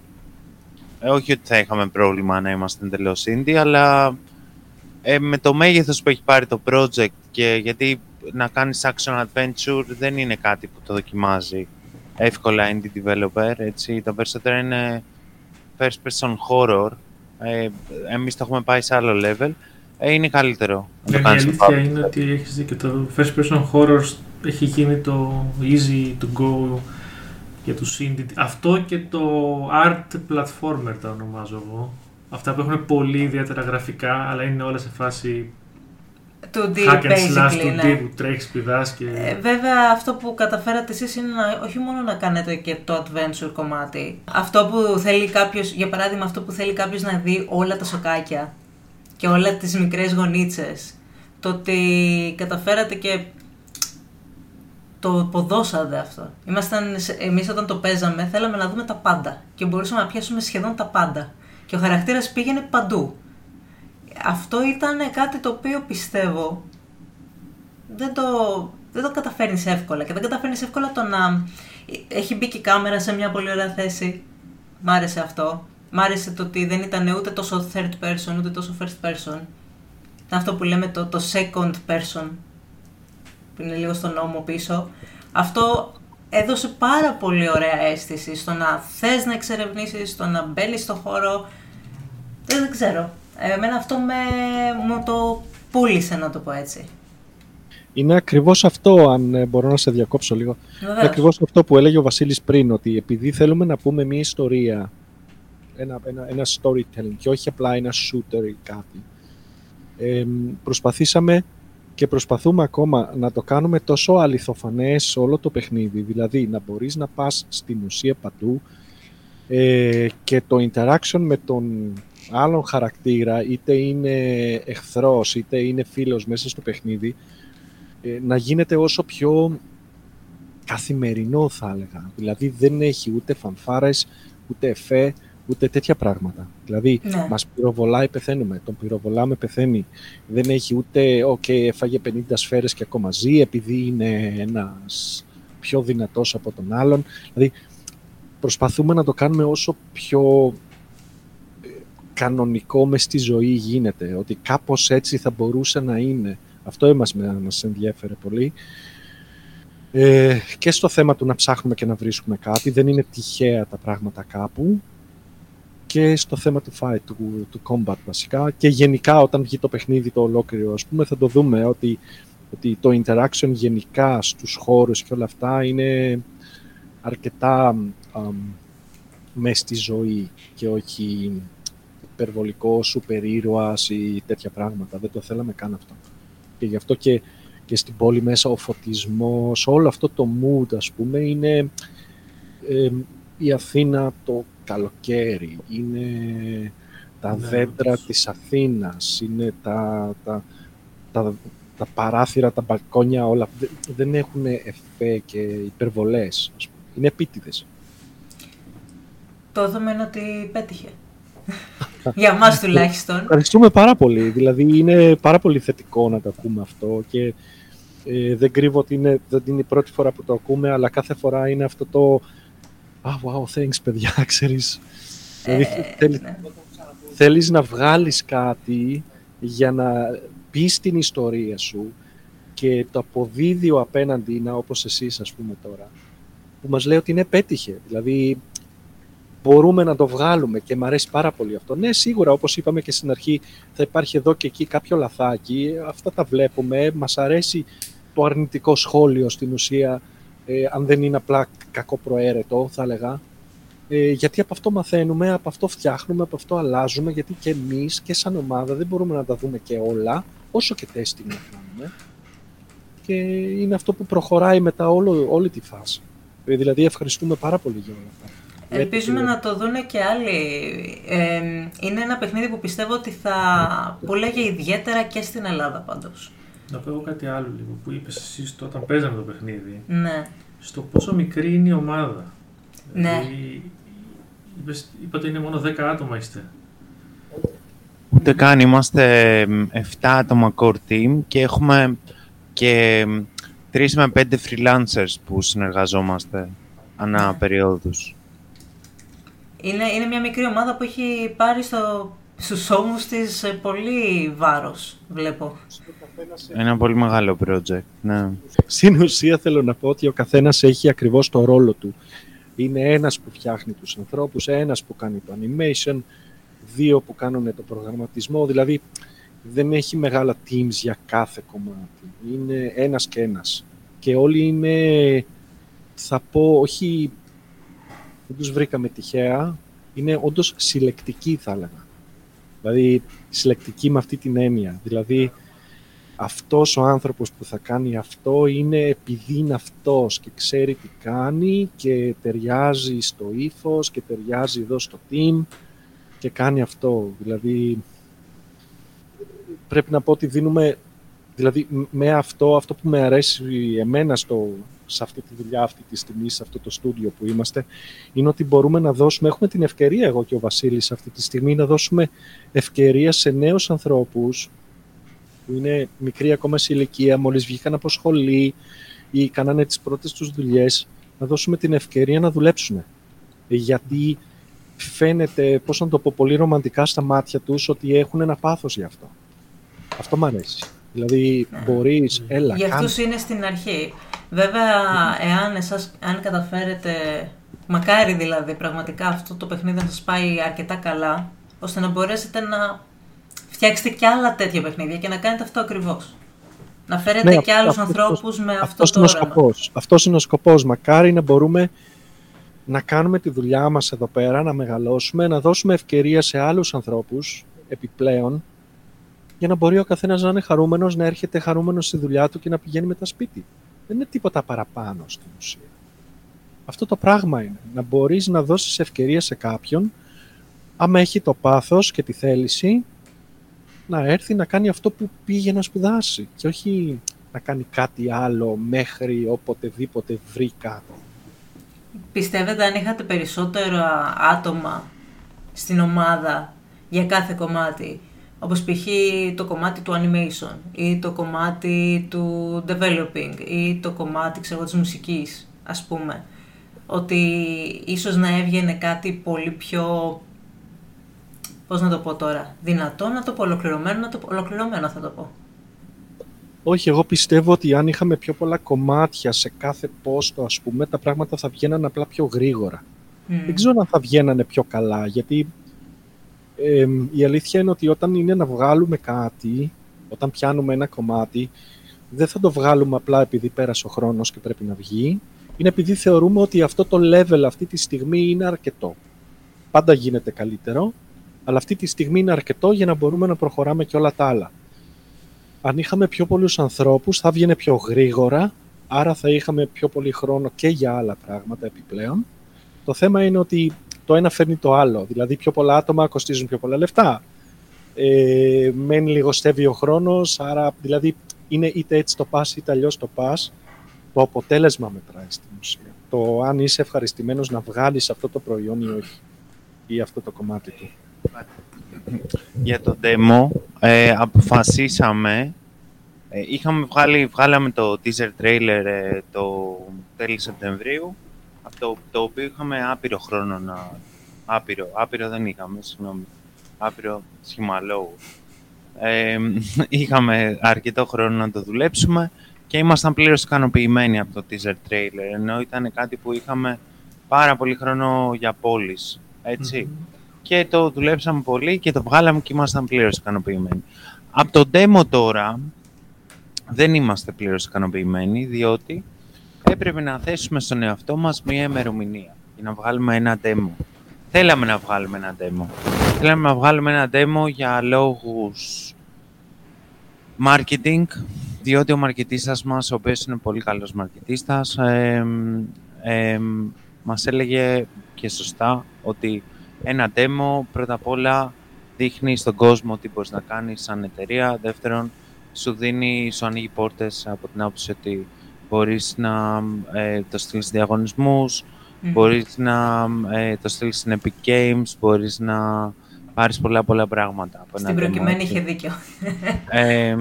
Ε, όχι ότι θα είχαμε πρόβλημα να είμαστε εντελώς indie, αλλά ε, με το μέγεθος που έχει πάρει το project και γιατί να κάνεις action adventure δεν είναι κάτι που το δοκιμάζει εύκολα indie developer, έτσι. Τα περισσότερα είναι first person horror, ε, εμείς το έχουμε πάει σε άλλο level, ε, είναι καλύτερο. Ναι, η αλήθεια είναι ότι έχεις δει το first person horror έχει γίνει το easy to go για τους indie. Αυτό και το art platformer τα ονομάζω εγώ. Αυτά που έχουν πολύ ιδιαίτερα γραφικά, αλλά είναι όλα σε φάση του D, Hack and slash του ναι. που τρέχει, πηδά και. Ε, βέβαια, αυτό που καταφέρατε εσείς είναι να, όχι μόνο να κάνετε και το adventure κομμάτι. Αυτό που θέλει κάποιο, για παράδειγμα, αυτό που θέλει κάποιος να δει όλα τα σοκάκια και όλα τις μικρές γονίτσες. Το ότι καταφέρατε και το αποδώσατε αυτό. Ήμασταν, εμείς όταν το παίζαμε θέλαμε να δούμε τα πάντα και μπορούσαμε να πιάσουμε σχεδόν τα πάντα. Και ο χαρακτήρας πήγαινε παντού αυτό ήταν κάτι το οποίο πιστεύω δεν το, δεν το καταφέρνεις εύκολα και δεν καταφέρνεις εύκολα το να έχει μπει και η κάμερα σε μια πολύ ωραία θέση. Μ' άρεσε αυτό. Μ' άρεσε το ότι δεν ήταν ούτε τόσο third person ούτε τόσο first person. Ήταν αυτό που λέμε το, το second person που είναι λίγο στον νόμο πίσω. Αυτό έδωσε πάρα πολύ ωραία αίσθηση στο να θες να εξερευνήσεις, στο να μπαίνεις στο χώρο. Δεν, ξέρω. Εμένα αυτό με, μου το πούλησε, να το πω έτσι. Είναι ακριβώς αυτό, αν ε, μπορώ να σε διακόψω λίγο. Βεβαίως. Είναι ακριβώς αυτό που έλεγε ο Βασίλης πριν, ότι επειδή θέλουμε να πούμε μια ιστορία, ένα, ένα, ένα storytelling και όχι απλά ένα shooter ή κάτι, ε, προσπαθήσαμε και προσπαθούμε ακόμα να το κάνουμε τόσο αληθοφανές όλο το παιχνίδι, δηλαδή να μπορείς να πας στην ουσία παντού ε, και το interaction με τον άλλον χαρακτήρα, είτε είναι εχθρός, είτε είναι φίλος μέσα στο παιχνίδι, ε, να γίνεται όσο πιο καθημερινό θα έλεγα. Δηλαδή δεν έχει ούτε φανφάρες, ούτε εφέ, ούτε τέτοια πράγματα. Δηλαδή Ναι. μας πυροβολάει, πεθαίνουμε. Τον πυροβολάμε, πεθαίνει. Δεν έχει ούτε, οκ, έφαγε 50 σφαίρες και ακόμα ζει, επειδή είναι ένας πιο δυνατός από τον άλλον. Δηλαδή προσπαθούμε να το κάνουμε όσο πιο ε, κανονικό μες στη ζωή γίνεται. Ότι κάπως έτσι θα μπορούσε να είναι. Αυτό μας, μας ενδιέφερε πολύ. Ε, και στο θέμα του να ψάχνουμε και να βρίσκουμε κάτι, δεν είναι τυχαία τα πράγματα κάπου. Και στο θέμα του fight, του, του combat βασικά. Και γενικά όταν βγει το παιχνίδι το ολόκληρο, ας πούμε, θα το δούμε ότι, ότι το interaction γενικά στους χώρους και όλα αυτά είναι αρκετά αμ, μες στη ζωή και όχι υπερβολικό σούπερ ήρωας ή τέτοια πράγματα. Δεν το θέλαμε καν αυτό. Και γι' αυτό και, και στην πόλη μέσα ο φωτισμός, όλο αυτό το mood ας πούμε είναι ε, η Αθήνα το καλοκαίρι, είναι τα Ναι, δέντρα όντως. της Αθήνας, είναι τα, τα, τα, τα παράθυρα, τα μπαλκόνια, όλα. Δεν, δεν έχουν εφέ και υπερβολές, ας πούμε. Είναι επίτηδες. Το δούμε είναι ότι πέτυχε. Για μας τουλάχιστον. Ευχαριστούμε πάρα πολύ. Δηλαδή είναι πάρα πολύ θετικό να το ακούμε αυτό και ε, δεν κρύβω ότι είναι, δεν είναι η πρώτη φορά που το ακούμε, αλλά κάθε φορά είναι αυτό το «Ah, wow, thanks παιδιά, ξέρεις». δηλαδή θέλει- ναι. θέλεις να βγάλεις κάτι για να πεις την ιστορία σου και το αποδίδει ο απέναντι είναι όπως εσείς ας πούμε τώρα που μας λέει ότι ναι πέτυχε δηλαδή μπορούμε να το βγάλουμε και μου αρέσει πάρα πολύ αυτό ναι σίγουρα όπως είπαμε και στην αρχή θα υπάρχει εδώ και εκεί κάποιο λαθάκι αυτά τα βλέπουμε μας αρέσει το αρνητικό σχόλιο στην ουσία ε, αν δεν είναι απλά κακό προαίρετο θα έλεγα ε, γιατί από αυτό μαθαίνουμε, από αυτό φτιάχνουμε, από αυτό αλλάζουμε, γιατί και εμείς και σαν ομάδα δεν μπορούμε να τα δούμε και όλα, όσο και testing να κάνουμε. Και είναι αυτό που προχωράει μετά όλο, όλη τη φάση. Ε, δηλαδή ευχαριστούμε πάρα πολύ για όλα αυτά. Ελπίζουμε Γιατί- να το δούνε και άλλοι. Ε, είναι ένα παιχνίδι που πιστεύω ότι θα πουλέγε ιδιαίτερα και στην Ελλάδα πάντως. Να πω εγώ κάτι άλλο λίγο που είπες εσύ στο- όταν παίζαμε το παιχνίδι. Ναι. Στο πόσο μικρή είναι η ομάδα. Ναι. Δηλαδή, είπες, είπατε είναι μόνο 10 άτομα είστε. Ούτε καν είμαστε 7 άτομα core team και έχουμε και 3 με 5 freelancers που συνεργαζόμαστε ανά Ναι. περιόδους. Είναι, είναι μια μικρή ομάδα που έχει πάρει στο, στους ώμους της ε, πολύ βάρος, βλέπω. Ένα πολύ μεγάλο project, ναι. Στην ουσία θέλω να πω ότι ο καθένας έχει ακριβώς το ρόλο του. Είναι ένας που φτιάχνει τους ανθρώπους, ένας που κάνει το animation, δύο που κάνουν το προγραμματισμό, δηλαδή δεν έχει μεγάλα teams για κάθε κομμάτι. Είναι ένας και ένας. Και όλοι είναι, θα πω, όχι, δεν τους βρήκαμε τυχαία, είναι όντως συλλεκτικοί θα έλεγα. Δηλαδή συλλεκτικοί με αυτή την έννοια. Δηλαδή αυτός ο άνθρωπος που θα κάνει αυτό είναι επειδή είναι αυτός και ξέρει τι κάνει και ταιριάζει στο ύφος και ταιριάζει εδώ στο team και κάνει αυτό. Δηλαδή πρέπει να πω ότι δίνουμε, δηλαδή με αυτό, αυτό που με αρέσει εμένα στο, σε αυτή τη δουλειά αυτή τη στιγμή, σε αυτό το στούντιο που είμαστε, είναι ότι μπορούμε να δώσουμε, έχουμε την ευκαιρία εγώ και ο Βασίλης αυτή τη στιγμή να δώσουμε ευκαιρία σε νέους ανθρώπους που είναι μικροί ακόμα σε ηλικία, μόλις βγήκαν από σχολή ή κάνανε τις πρώτες τους δουλειές, να δώσουμε την ευκαιρία να δουλέψουν. Γιατί φαίνεται, πώς να το πω, πολύ ρομαντικά στα μάτια τους ότι έχουν ένα πάθος γι' αυτό. Αυτό μ' αρέσει. Δηλαδή, μπορείς, έλα, Για κάνε. αυτούς είναι στην αρχή. Βέβαια, εάν εσάς, αν καταφέρετε, μακάρι δηλαδή πραγματικά αυτό το παιχνίδι να σας πάει αρκετά καλά, ώστε να μπορέσετε να φτιάξετε και άλλα τέτοια παιχνίδια και να κάνετε αυτό ακριβώς. Να φέρετε ναι, και άλλους ανθρώπους με αυτό το όραμα. Σκοπός. Αυτός είναι ο σκοπός. Μακάρι να μπορούμε να κάνουμε τη δουλειά μας εδώ πέρα, να μεγαλώσουμε, να δώσουμε ευκαιρία σε άλλους ανθρώπους επιπλέον για να μπορεί ο καθένας να είναι χαρούμενος, να έρχεται χαρούμενος στη δουλειά του και να πηγαίνει μετά σπίτι. Δεν είναι τίποτα παραπάνω στην ουσία. Αυτό το πράγμα είναι. Να μπορείς να δώσεις ευκαιρία σε κάποιον, άμα έχει το πάθος και τη θέληση, να έρθει να κάνει αυτό που πήγε να σπουδάσει και όχι να κάνει κάτι άλλο μέχρι οποτεδήποτε βρει κάτι. Πιστεύετε αν είχατε περισσότερα άτομα στην ομάδα για κάθε κομμάτι, όπως π.χ. το κομμάτι του animation ή το κομμάτι του developing ή το κομμάτι ξέρω, της μουσικής, ας πούμε, ότι ίσως να έβγαινε κάτι πολύ πιο, πώς να το πω τώρα, δυνατό να το πω, ολοκληρωμένο, να το πω, ολοκληρωμένο θα το πω. Όχι, εγώ πιστεύω ότι αν είχαμε πιο πολλά κομμάτια σε κάθε πόστο, ας πούμε, τα πράγματα θα βγαίναν απλά πιο γρήγορα. Δεν ξέρω αν θα βγαίνανε πιο καλά, γιατί η αλήθεια είναι ότι όταν είναι να βγάλουμε κάτι, όταν πιάνουμε ένα κομμάτι, δεν θα το βγάλουμε απλά επειδή πέρασε ο χρόνος και πρέπει να βγει. Είναι επειδή θεωρούμε ότι αυτό το level αυτή τη στιγμή είναι αρκετό. Πάντα γίνεται καλύτερο, αλλά αυτή τη στιγμή είναι αρκετό για να μπορούμε να προχωράμε και όλα τα άλλα αν είχαμε πιο πολλούς ανθρώπους θα βγαίνει πιο γρήγορα, άρα θα είχαμε πιο πολύ χρόνο και για άλλα πράγματα επιπλέον. Το θέμα είναι ότι το ένα φέρνει το άλλο, δηλαδή πιο πολλά άτομα κοστίζουν πιο πολλά λεφτά. Ε, μένει λιγοστεύει ο χρόνος, άρα δηλαδή είναι είτε έτσι το πας είτε αλλιώς το πας, το αποτέλεσμα μετράει στην ουσία. Το αν είσαι ευχαριστημένος να βγάλεις αυτό το προϊόν ή όχι, ή αυτό το κομμάτι του για το demo ε, αποφασίσαμε ε, είχαμε βγάλει, βγάλαμε το teaser trailer ε, το τέλη Σεπτεμβρίου από το, οποίο είχαμε άπειρο χρόνο να... Άπειρο, άπειρο δεν είχαμε, συγγνώμη. Άπειρο σχήμα Ε, είχαμε αρκετό χρόνο να το δουλέψουμε και ήμασταν πλήρως ικανοποιημένοι από το teaser trailer, ενώ ήταν κάτι που είχαμε πάρα πολύ χρόνο για πόλεις, και το δουλέψαμε πολύ και το βγάλαμε και ήμασταν πλήρως ικανοποιημένοι. Από το demo τώρα δεν είμαστε πλήρως ικανοποιημένοι, διότι έπρεπε να θέσουμε στον εαυτό μας μία ημερομηνία για να βγάλουμε ένα demo. Θέλαμε να βγάλουμε ένα demo. Θέλαμε να βγάλουμε ένα demo για λόγους marketing, διότι ο μαρκετίστας μας, ο οποίος είναι πολύ καλός μαρκετίστας, ε, ε, μας έλεγε και σωστά ότι ένα demo πρώτα απ' όλα δείχνει στον κόσμο τι μπορείς να κάνεις σαν εταιρεία. Δεύτερον, σου δίνει, σου ανοίγει πόρτες από την άποψη ότι μπορείς να ε, το στείλεις διαγωνισμούς, mm. μπορείς να ε, το στείλεις στην Epic Games, μπορείς να πάρεις πολλά πολλά πράγματα. Από στην προκειμένη είχε δίκιο. Ε,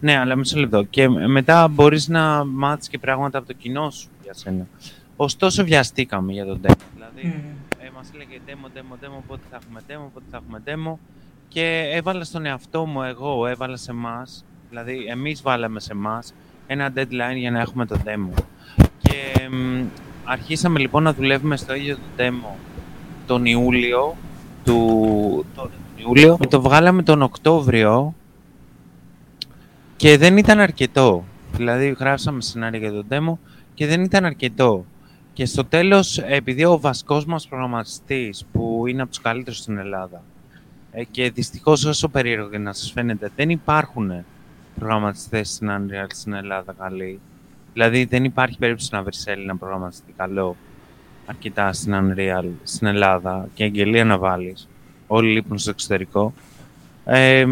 ναι, αλλά μισό λεπτό. Και μετά μπορείς να μάθεις και πράγματα από το κοινό σου για σένα. Ωστόσο βιαστήκαμε για τον demo. Δηλαδή, μας έλεγε demo, demo, demo, πότε θα έχουμε demo, πότε θα έχουμε demo και έβαλα στον εαυτό μου εγώ, έβαλα σε εμάς, δηλαδή εμείς βάλαμε σε εμάς ένα deadline για να έχουμε το demo. Και αρχίσαμε λοιπόν να δουλεύουμε στο ίδιο το demo τον Ιούλιο του... Τον Ιούλιο και το βγάλαμε τον Οκτώβριο και δεν ήταν αρκετό. Δηλαδή γράψαμε σενάρια για το demo και δεν ήταν αρκετό. Και στο τέλος, επειδή ο βασικός μας προγραμματιστής, που είναι από τους καλύτερους στην Ελλάδα, ε, και δυστυχώς όσο περίεργο και να σας φαίνεται, δεν υπάρχουν προγραμματιστές στην Unreal στην Ελλάδα καλοί. Δηλαδή δεν υπάρχει περίπτωση να βρεις Έλληνα προγραμματιστή καλό αρκετά στην Unreal στην Ελλάδα και αγγελία να βάλεις. Όλοι λείπουν στο εξωτερικό. Ε,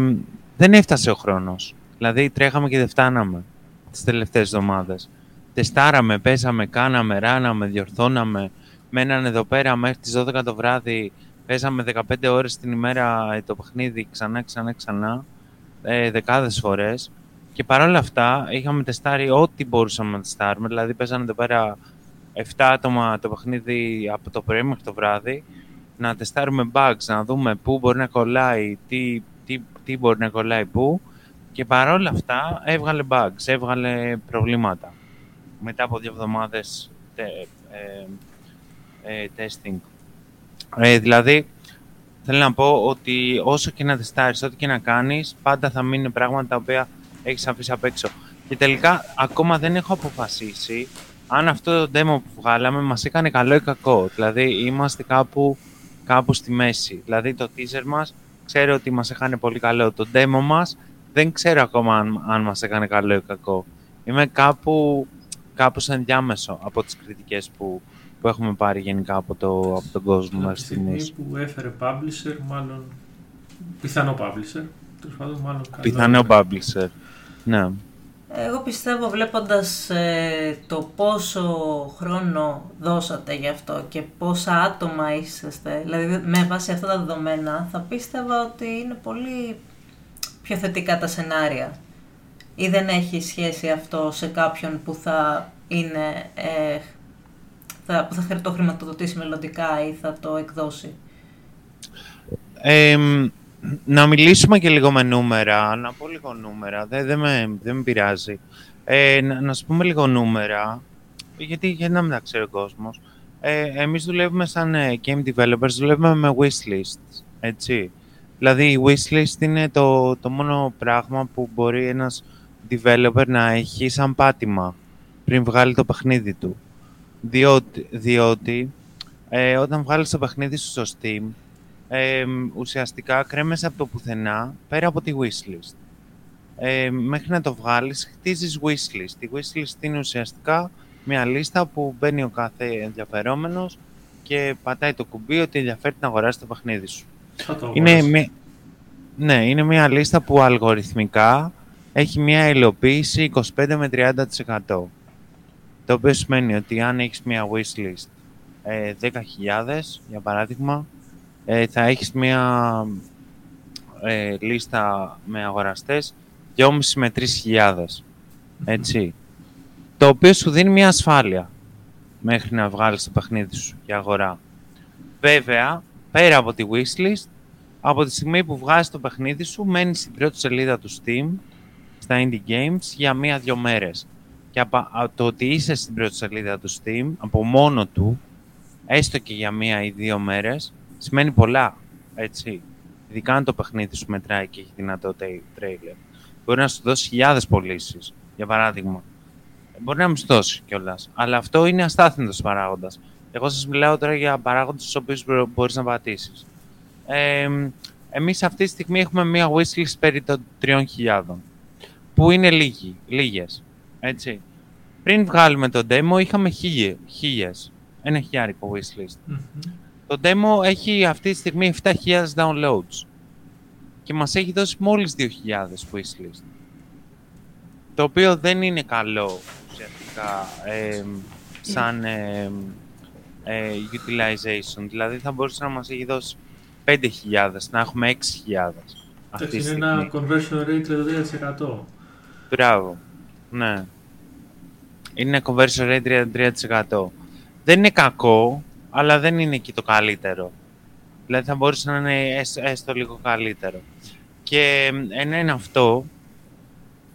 δεν έφτασε ο χρόνος. Δηλαδή τρέχαμε και δεν φτάναμε τις τελευταίες εβδομάδες τεστάραμε, παίζαμε, κάναμε, ράναμε, διορθώναμε. Μέναν εδώ πέρα μέχρι τις 12 το βράδυ. Παίζαμε 15 ώρες την ημέρα ε, το παιχνίδι ξανά, ξανά, ξανά. Ε, δεκάδες φορές. Και παρόλα αυτά είχαμε τεστάρει ό,τι μπορούσαμε να τεστάρουμε. Δηλαδή παίζανε εδώ πέρα 7 άτομα το παιχνίδι από το πρωί μέχρι το βράδυ. Να τεστάρουμε bugs, να δούμε πού μπορεί να κολλάει, τι, τι, τι μπορεί να κολλάει πού. Και παρόλα αυτά έβγαλε bugs, έβγαλε προβλήματα. μετά από δύο εβδομάδες τε, ε, ε, testing. Ε, δηλαδή, θέλω να πω ότι όσο και να τεστάρεις, ό,τι και να κάνεις, πάντα θα μείνουν πράγματα τα οποία έχεις αφήσει απ' έξω. Και τελικά, ακόμα δεν έχω αποφασίσει αν αυτό το demo που βγάλαμε μας έκανε καλό ή κακό. Δηλαδή, είμαστε κάπου, κάπου στη μέση. Δηλαδή, το teaser μας ξέρω ότι μας έκανε πολύ καλό. Το demo μας δεν ξέρω ακόμα αν, αν μας έκανε καλό ή κακό. Είμαι κάπου, κάπου σαν διάμεσο από τις κριτικές που, που έχουμε πάρει γενικά από, το, από τον κόσμο μας στη στιγμή που έφερε publisher, μάλλον πιθανό publisher, πάντων μάλλον καλό. Πιθανό publisher, ναι. Εγώ πιστεύω βλέποντας ε, το πόσο χρόνο δώσατε γι' αυτό και πόσα άτομα είσαστε, δηλαδή με βάση αυτά τα δεδομένα, θα πίστευα ότι είναι πολύ πιο θετικά τα σενάρια. Ή δεν έχει σχέση αυτό σε κάποιον που θα είναι, ε, θα, που θα το χρηματοδοτήσει μελλοντικά ή θα το εκδώσει; να μιλήσουμε και λίγο με νούμερα, να πω λίγο νούμερα, δεν, δεν, με, δεν με πειράζει. Ε, να, να σου πούμε λίγο νούμερα, γιατί, γιατί να μην τα ξέρει ο κόσμος. Ε, εμείς δουλεύουμε σαν ε, game developers, δουλεύουμε με wishlists, έτσι. Δηλαδή η wishlist είναι το, το μόνο πράγμα που μπορεί ένας developer να έχει σαν πάτημα πριν βγάλει το παιχνίδι του. Διότι, διότι ε, όταν βγάλεις το παιχνίδι σου στο Steam, ε, ουσιαστικά κρέμεσαι από το πουθενά πέρα από τη wishlist. Ε, μέχρι να το βγάλεις, χτίζεις wishlist. Η wishlist είναι ουσιαστικά μια λίστα που μπαίνει ο κάθε ενδιαφερόμενος και πατάει το κουμπί ότι ενδιαφέρει να αγοράσει το παιχνίδι σου. Είναι μια... Ναι, είναι μια λίστα που αλγοριθμικά έχει μια υλοποίηση 25 με 30%. Το οποίο σημαίνει ότι αν έχεις μια wishlist ε, 10.000, για παράδειγμα, ε, θα έχεις μια ε, λίστα με αγοραστές 2,5 με 3.000. Έτσι. Το οποίο σου δίνει μια ασφάλεια μέχρι να βγάλεις το παιχνίδι σου για αγορά. Βέβαια, πέρα από τη wishlist, από τη στιγμή που βγάζεις το παιχνίδι σου, μένεις στην πρώτη σελίδα του Steam, στα Indie Games, για μία-δυο μέρες. Και από το ότι είσαι στην πρώτη σελίδα του Steam, από μόνο του, έστω και για μία ή δύο μέρες, σημαίνει πολλά, έτσι. Ειδικά αν το παιχνίδι σου μετράει και έχει δυνατό τρέιλερ. Μπορεί να σου δώσει χιλιάδες πωλήσεις, για παράδειγμα. Μπορεί να μην σου δώσει κιόλας. Αλλά αυτό είναι αστάθμητος παράγοντας. Εγώ σας μιλάω τώρα για παράγοντες του οποίους μπορείς να πατήσεις. Ε, εμείς αυτή τη στιγμή έχουμε μία wishlist περί των 3.000, που είναι λίγοι, λίγες, έτσι. Πριν βγάλουμε το demo είχαμε χίλιες, ένα χιλιάρικο wishlist. mm Το demo έχει αυτή τη στιγμή 7.000 downloads και μας έχει δώσει μόλις 2.000 wishlist. Το οποίο δεν είναι καλό ουσιαστικά ε, σαν ε, ε, utilization. Δηλαδή θα μπορούσε να μας έχει δώσει 5.000, να έχουμε 6.000. Αυτό είναι ένα conversion rate 33%. Μπράβο. Ναι. Είναι conversion rate 33%. Δεν είναι κακό, αλλά δεν είναι και το καλύτερο. Δηλαδή θα μπορούσε να είναι έστω, λίγο καλύτερο. Και ένα είναι αυτό,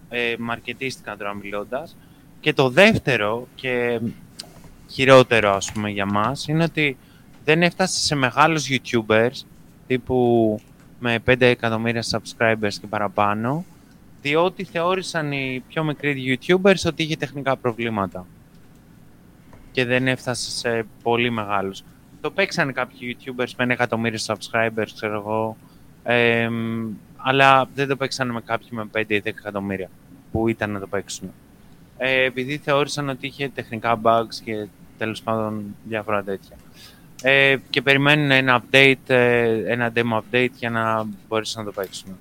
ε, μαρκετίστηκα τώρα μιλώντας. Και το δεύτερο και χειρότερο ας πούμε για μας είναι ότι δεν έφτασε σε μεγάλους YouTubers τύπου με 5 εκατομμύρια subscribers και παραπάνω, διότι θεώρησαν οι πιο μικροί YouTubers ότι είχε τεχνικά προβλήματα. Και δεν έφτασε σε πολύ μεγάλους. Το παίξαν κάποιοι YouTubers με 1 εκατομμύριο subscribers, ξέρω εγώ, αλλά δεν το παίξαν με κάποιοι με 5 ή 10 εκατομμύρια που ήταν να το παίξουν. Ε, επειδή θεώρησαν ότι είχε τεχνικά bugs και τέλος πάντων διάφορα τέτοια ε, και περιμένουν ένα update, ε, ένα demo update για να μπορέσουν να το παίξουν.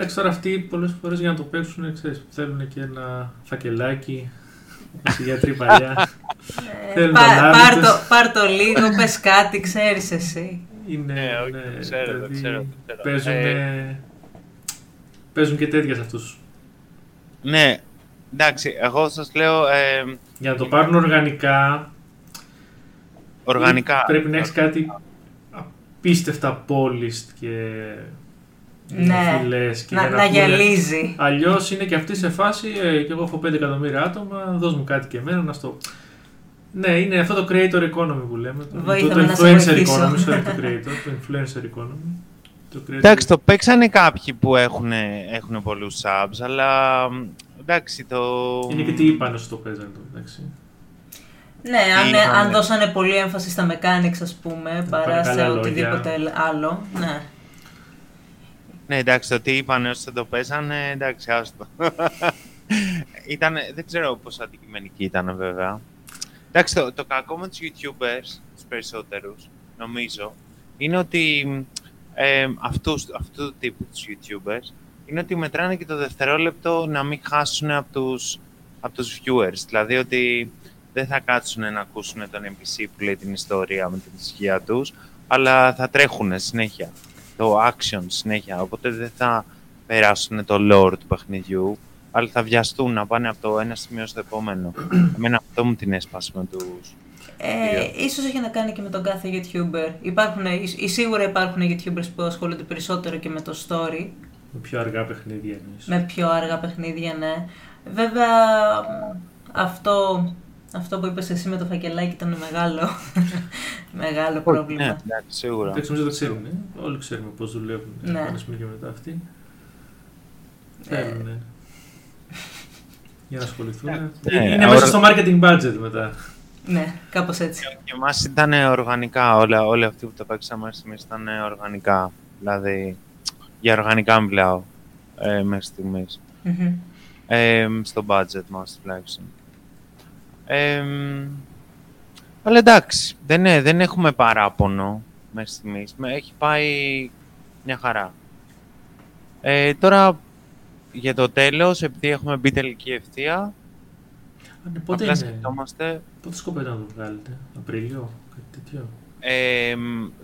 Εντάξει, τώρα αυτοί πολλές φορές για να το παίξουν ξέρεις, θέλουν και ένα φακελάκι. Όπως οι γιατροί παλιά. Ε, πάρ, το, πάρ το λίγο, πες κάτι, ξέρεις εσύ. Είναι, ναι, ναι, ξέρω, δηλαδή, ξέρω, ξέρω. Παίζουν, ε... παίζουν και τέτοια σε αυτούς. Ναι, εντάξει, εγώ σας λέω... Ε, για να το πάρουν οργανικά, Οργανικά. Πρέπει να έχεις κάτι απίστευτα polished και Ναι, και να, να γυαλίζει. Αλλιώς είναι και αυτή σε φάση, ε, και εγώ έχω 5 εκατομμύρια άτομα, δώσ' μου κάτι και εμένα να στο. Ναι, είναι αυτό το creator economy που λέμε. Το, το, το influencer economy, sorry, το creator, το influencer economy. Εντάξει, το παίξανε κάποιοι που έχουν, έχουν πολλούς subs, αλλά εντάξει το... Είναι και τι είπαν όσο το παίζανε το, εντάξει. Ναι, αν, αν δώσανε πολύ έμφαση στα mechanics, ας πούμε, παρά σε οτιδήποτε άλλο, ναι. Ναι, εντάξει, το τι είπαν όσο το παίζανε, εντάξει, άστο. ήταν, δεν ξέρω πόσο αντικειμενική ήταν, βέβαια. Εντάξει, το, το κακό με τους YouTubers, τους περισσότερους, νομίζω, είναι ότι ε, αυτούς, αυτού του τύπου τους YouTubers είναι ότι μετράνε και το δευτερόλεπτο να μην χάσουν από τους, από τους viewers. Δηλαδή ότι δεν θα κάτσουν να ακούσουν τον NPC που λέει την ιστορία με την ισχύα τους, αλλά θα τρέχουν συνέχεια, το action συνέχεια, οπότε δεν θα περάσουν το lore του παιχνιδιού, αλλά θα βιαστούν να πάνε από το ένα σημείο στο επόμενο. Εμένα αυτό μου την έσπασε με τους ε, ίσως έχει να κάνει και με τον κάθε YouTuber. Υπάρχουν, ή, σίγουρα υπάρχουν YouTubers που ασχολούνται περισσότερο και με το story. Με πιο αργά παιχνίδια, ναι. Με πιο αργά παιχνίδια, ναι. Βέβαια, αυτό, αυτό που είπες εσύ με το φακελάκι ήταν μεγάλο, μεγάλο πρόβλημα. Ναι, ναι, σίγουρα. Εντάξει, νομίζω το ξέρουν. Όλοι ξέρουμε πώς δουλεύουν. Ναι. Πάνε και μετά αυτοί. Ε... Θέλουν, ναι. Για να ασχοληθούν. Ναι, είναι μέσα στο marketing budget μετά. Ναι, κάπως έτσι. Και εμάς ήταν οργανικά, όλα, όλοι αυτοί που τα παίξαμε μέχρι στιγμής ήταν οργανικά. Δηλαδή, για οργανικά μιλάω ε, μέχρι στιγμής. Mm-hmm. Ε, στο budget μας τουλάχιστον. Ε, αλλά εντάξει, δεν, δεν έχουμε παράπονο μέχρι στιγμής. Έχει πάει μια χαρά. Ε, τώρα, για το τέλος, επειδή έχουμε μπει τελική ευθεία, ναι, πότε Απλά σκεφτόμαστε... Πότε σκοπεύετε να το βγάλετε, Απρίλιο, κάτι τέτοιο; Ε,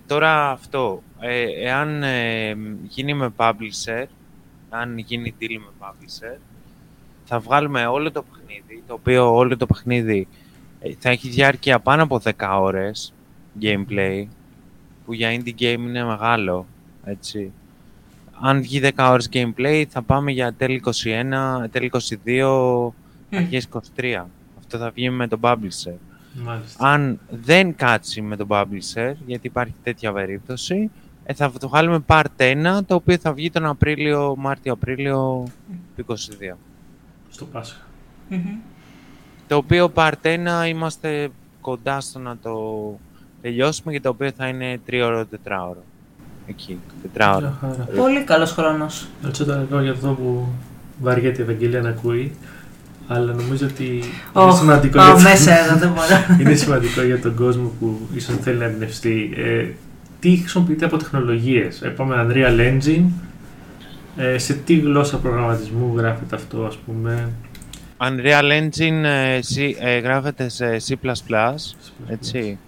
τώρα αυτό, ε, εάν ε, γίνει με publisher, αν γίνει deal με publisher, θα βγάλουμε όλο το παιχνίδι, το οποίο όλο το παιχνίδι ε, θα έχει διάρκεια πάνω από 10 ώρες gameplay, που για indie game είναι μεγάλο, έτσι. Αν βγει 10 ώρες gameplay, θα πάμε για τέλη 21, τέλη 22, αρχές 23. Αυτό θα βγει με τον publisher. Μάλιστα. Αν δεν κάτσει με τον publisher, γιατί υπάρχει τέτοια περίπτωση, ε, θα το βγάλουμε part 1, το οποίο θα βγει τον Απρίλιο, Μάρτιο-Απρίλιο του 22. Στο πασχα Το οποίο part 1 είμαστε κοντά στο να το τελειώσουμε και το οποίο θα είναι 3 ώρο, 4 ώρο. Εκεί, 4 ώρο. Πολύ καλός χρόνος. Έτσι ήταν για αυτό που βαριέται η Ευαγγελία να ακούει. Αλλά νομίζω ότι είναι σημαντικό, για... μέσα δεν μπορώ. είναι σημαντικό για τον κόσμο που ίσως θέλει να εμπνευστεί. Ε, τι χρησιμοποιείτε από τεχνολογίες. Επόμενα Unreal Engine. Ε, σε τι γλώσσα προγραμματισμού γράφεται αυτό, ας πούμε; Unreal Engine ε, ε, γράφεται σε C++, έτσι.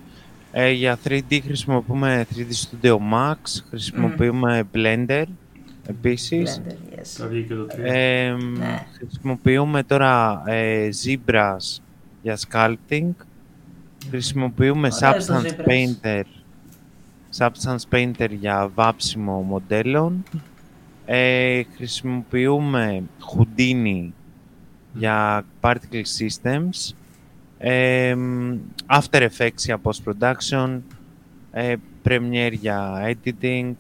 Ε, για 3D χρησιμοποιούμε 3D Studio Max, χρησιμοποιούμε Blender, Επίσης, ναι. χρησιμοποιούμε τώρα ε, Zebras για sculpting. Χρησιμοποιούμε Substance Painter, Substance Painter για βάψιμο μοντέλων. Ε, χρησιμοποιούμε Houdini για Particle Systems. Ε, After Effects για Post-Production. Ε, Premiere για Editing.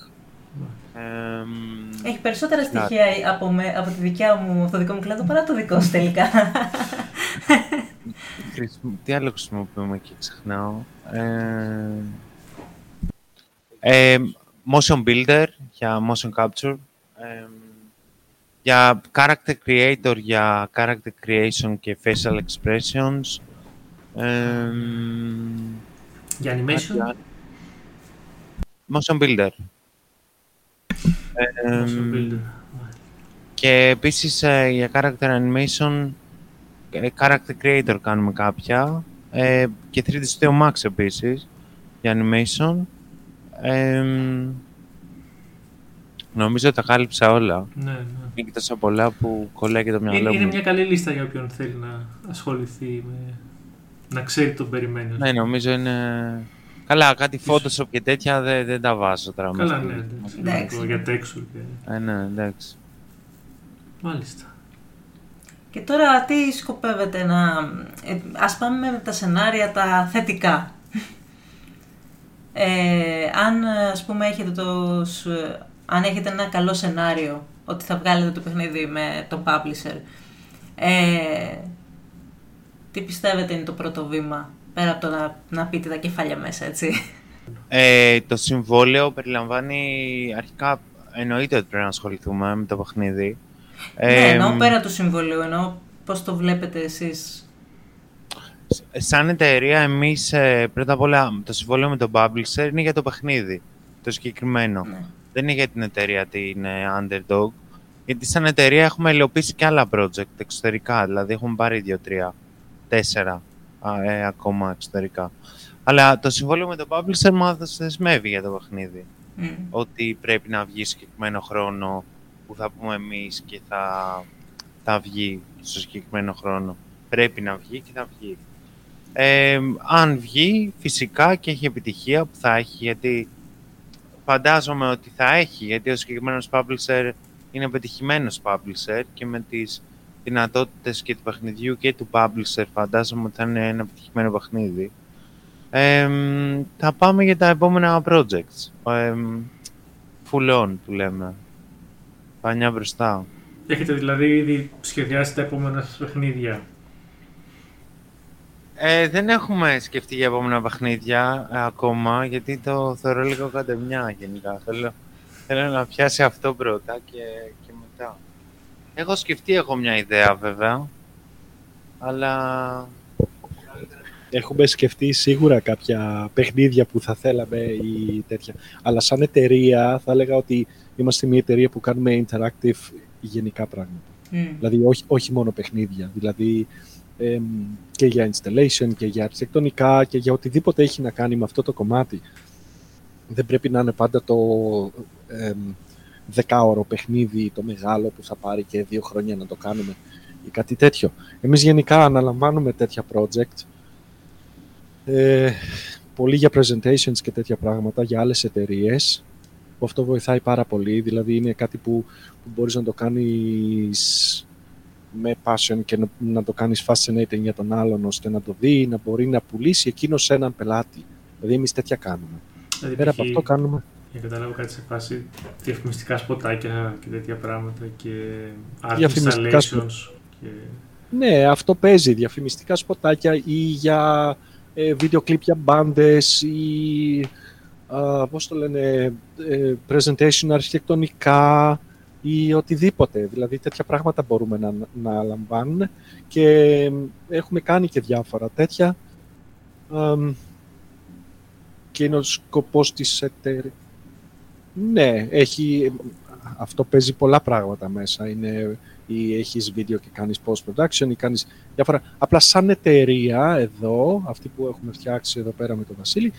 Έχει περισσότερα στοιχεία από, με, από τη δικιά μου, το δικό μου κλάδο παρά το δικό σου τελικά. Τι άλλο χρησιμοποιούμε και ξεχνάω. Ε, ε, motion Builder για Motion Capture. Ε, για Character Creator για Character Creation και Facial Expressions. για Animation. Motion Builder και επίσης ε, για character animation, ε, character creator κάνουμε κάποια ε, και 3D Studio Max επίσης για animation. Νομίζω τα κάλυψα όλα. Ναι, ναι. Είναι και τόσα πολλά που κολλάει και το μυαλό είναι, μου. Είναι μια καλή λίστα για όποιον θέλει να ασχοληθεί με... να ξέρει τον περιμένει. Ναι, νομίζω είναι Καλά, κάτι Photoshop και τέτοια δεν, δεν τα βάζω τώρα. Καλά, ναι, εντάξει. Για texture και... Ε, ναι, εντάξει. Μάλιστα. Και τώρα τι σκοπεύετε να... Ε, ας πάμε με τα σενάρια τα θετικά. Ε, αν ας πούμε έχετε το, αν έχετε ένα καλό σενάριο ότι θα βγάλετε το παιχνίδι με τον publisher, ε, τι πιστεύετε είναι το πρώτο βήμα, πέρα από το να, να πείτε τα κεφάλια μέσα, έτσι; Ε, το συμβόλαιο περιλαμβάνει αρχικά, εννοείται ότι πρέπει να ασχοληθούμε με το παιχνίδι. Ναι, ε, εννοώ πέρα του συμβολίου, εννοώ πώς το βλέπετε εσείς. Σαν εταιρεία, εμείς ε, πρώτα απ' όλα το συμβόλαιο με τον publisher είναι για το παιχνίδι, το συγκεκριμένο. Ναι. Δεν είναι για την εταιρεία την ε, Underdog. Γιατί σαν εταιρεία έχουμε υλοποιήσει και άλλα project εξωτερικά, δηλαδή έχουμε πάρει δύο-τρία, τέσσερα ε, ακόμα εξωτερικά. Αλλά το συμβόλαιο με τον publisher μας δεσμεύει για το παιχνίδι. Mm. Ότι πρέπει να βγει συγκεκριμένο χρόνο που θα πούμε εμείς και θα, θα βγει στο συγκεκριμένο χρόνο. Πρέπει να βγει και θα βγει. Ε, αν βγει, φυσικά και έχει επιτυχία που θα έχει, γιατί φαντάζομαι ότι θα έχει, γιατί ο συγκεκριμένος publisher είναι πετυχημένος publisher και με τις δυνατότητες και του παιχνιδιού και του publisher φαντάζομαι ότι θα είναι ένα πετυχημένο παιχνίδι. Ε, θα πάμε για τα επόμενα projects. Ε, full on, που λέμε. Πανιά μπροστά. Έχετε δηλαδή ήδη σχεδιάσει τα επόμενα σας παιχνίδια. Ε, δεν έχουμε σκεφτεί για επόμενα παιχνίδια ε, ακόμα, γιατί το θεωρώ λίγο κατεμιά γενικά. Θέλω, θέλω να πιάσει αυτό πρώτα και, και μετά. Έχω σκεφτεί, έχω μια ιδέα βέβαια, αλλά... Έχουμε σκεφτεί σίγουρα κάποια παιχνίδια που θα θέλαμε ή τέτοια. Αλλά σαν εταιρεία θα έλεγα ότι είμαστε μια εταιρεία που κάνουμε interactive γενικά πράγματα. Mm. Δηλαδή όχι, όχι μόνο παιχνίδια. Δηλαδή και για installation και για αρχιτεκτονικά και για οτιδήποτε έχει να κάνει με αυτό το κομμάτι. Δεν πρέπει να είναι πάντα το ε, δεκάωρο παιχνίδι, το μεγάλο που θα πάρει και δύο χρόνια να το κάνουμε ή κάτι τέτοιο. Εμείς γενικά αναλαμβάνουμε τέτοια project ε, πολύ για presentations και τέτοια πράγματα για άλλες εταιρείες. Αυτό βοηθάει πάρα πολύ, δηλαδή είναι κάτι που, που μπορείς να το κάνεις με passion και να, το κάνεις fascinating για τον άλλον ώστε να το δει, να μπορεί να πουλήσει εκείνος σε έναν πελάτη. Δηλαδή εμείς τέτοια κάνουμε. Δηλαδή, Πέρα από αυτό κάνουμε... Για να καταλάβω κάτι σε φάση διαφημιστικά σποτάκια και τέτοια πράγματα και art installations. Και... Ναι, αυτό παίζει. Διαφημιστικά σποτάκια ή για ε, βίντεο κλιπ για μπάντες ή uh, πώς το λένε, ε, presentation αρχιτεκτονικά ή οτιδήποτε. Δηλαδή τέτοια πράγματα μπορούμε να, να λαμβάνουμε και έχουμε κάνει και διάφορα τέτοια. και είναι ο σκοπός της εταιρείας. Ναι, έχει, αυτό παίζει πολλά πράγματα μέσα. Είναι, ή έχεις βίντεο και κάνεις post-production ή κάνεις διάφορα. Απλά σαν εταιρεία εδώ, αυτή που έχουμε φτιάξει εδώ πέρα με τον Βασίλη,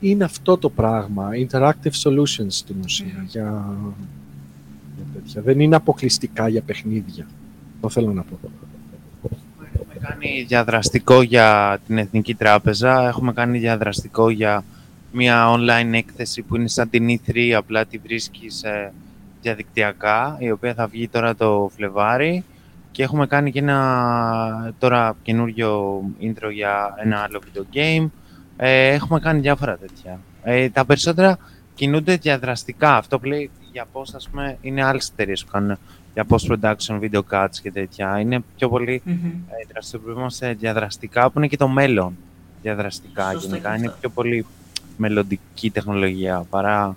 είναι αυτό το πράγμα, interactive solutions στην ουσία, για δεν είναι αποκλειστικά για παιχνίδια. Το θέλω να πω. Έχουμε κάνει διαδραστικό για την Εθνική Τράπεζα. Έχουμε κάνει διαδραστικό για μια online έκθεση που είναι σαν την E3, απλά τη βρίσκεις ε, διαδικτυακά, η οποία θα βγει τώρα το Φλεβάρι. Και έχουμε κάνει και ένα τώρα καινούριο intro για ένα άλλο video game. Ε, έχουμε κάνει διάφορα τέτοια. Ε, τα περισσότερα κινούνται διαδραστικά. Αυτό που λέει για πώς ας πούμε, είναι άλλες εταιρείες που κάνουν για post-production, video cuts και τέτοια. Είναι πιο πολύ mm-hmm. διαδραστικά, που είναι και το μέλλον διαδραστικά Σωστά γενικά. Είναι πιο πολύ μελλοντική τεχνολογία παρά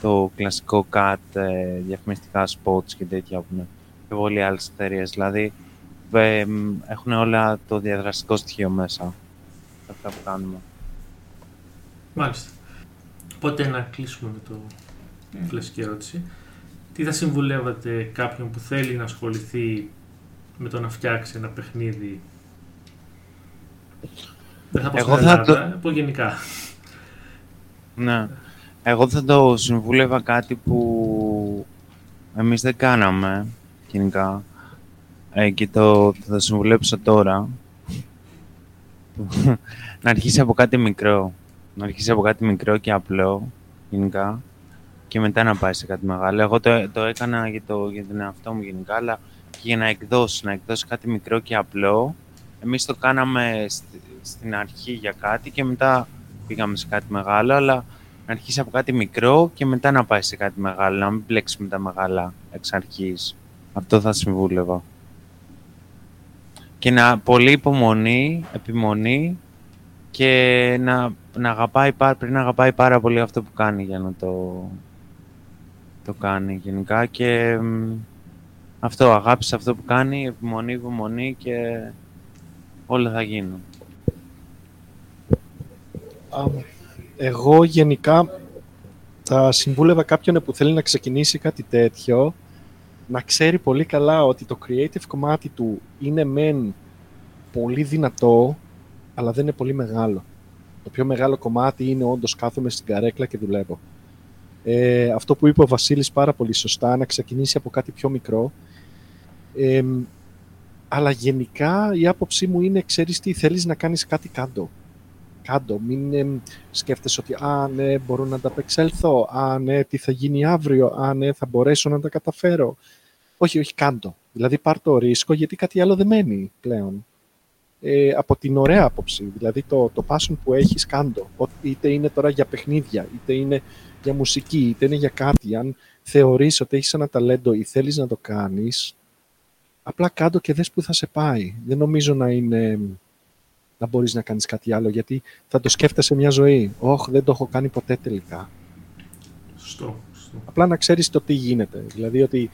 το κλασικό cut, ε, διαφημιστικά spots και τέτοια που είναι πιο πολύ άλλες εταιρείες. Δηλαδή ε, έχουν όλα το διαδραστικό στοιχείο μέσα. Αυτά που κάνουμε. Μάλιστα. Οπότε να κλείσουμε με το mm. κλασική ερώτηση. Τι θα συμβουλεύατε κάποιον που θέλει να ασχοληθεί με το να φτιάξει ένα παιχνίδι; Δεν θα πω Εγώ θα Ελλάδα, το... γενικά. Ναι. Εγώ θα το συμβούλευα κάτι που εμείς δεν κάναμε γενικά ε, και το θα το συμβουλέψω τώρα. να αρχίσει από κάτι μικρό. Να αρχίσει από κάτι μικρό και απλό, γενικά, και μετά να πάει σε κάτι μεγάλο. Εγώ το, το έκανα για, το, για τον εαυτό μου γενικά, αλλά και για να εκδώσει, να εκδώσει κάτι μικρό και απλό. Εμείς το κάναμε στην αρχή για κάτι και μετά πήγαμε σε κάτι μεγάλο, αλλά να αρχίσει από κάτι μικρό και μετά να πάει σε κάτι μεγάλο, να μην μπλέξει με τα μεγάλα εξ αρχής. Αυτό θα συμβούλευα. Και να πολύ υπομονή, επιμονή και να, να αγαπάει, πρέπει να αγαπάει πάρα πολύ αυτό που κάνει για να το, το κάνει γενικά και αυτό, αγάπησε αυτό που κάνει, επιμονή, υπομονή και όλα θα γίνουν. Εγώ γενικά θα συμβούλευα κάποιον που θέλει να ξεκινήσει κάτι τέτοιο να ξέρει πολύ καλά ότι το creative κομμάτι του είναι μεν πολύ δυνατό, αλλά δεν είναι πολύ μεγάλο. Το πιο μεγάλο κομμάτι είναι όντως κάθομαι στην καρέκλα και δουλεύω. Ε, αυτό που είπε ο Βασίλης πάρα πολύ σωστά, να ξεκινήσει από κάτι πιο μικρό. Ε, αλλά γενικά η άποψή μου είναι, ξέρεις τι, θέλεις να κάνεις κάτι κάτω. Κάτω, μην ε, σκέφτεσαι ότι «Α, ναι, μπορώ να ανταπεξέλθω», «Α, ναι, τι θα γίνει αύριο», «Α, ναι, θα μπορέσω να τα καταφέρω». Όχι, όχι, κάντο. Δηλαδή πάρ το ρίσκο γιατί κάτι άλλο δεν μένει πλέον. Ε, από την ωραία άποψη, δηλαδή το, το passion που έχεις κάντο. Είτε είναι τώρα για παιχνίδια, είτε είναι για μουσική, είτε είναι για κάτι. Αν θεωρείς ότι έχεις ένα ταλέντο ή θέλεις να το κάνεις, απλά κάντο και δες που θα σε πάει. Δεν νομίζω να είναι να μπορείς να κάνεις κάτι άλλο, γιατί θα το σκέφτεσαι μια ζωή. Όχι, δεν το έχω κάνει ποτέ τελικά. Σωστό. Απλά να ξέρεις το τι γίνεται. Δηλαδή ότι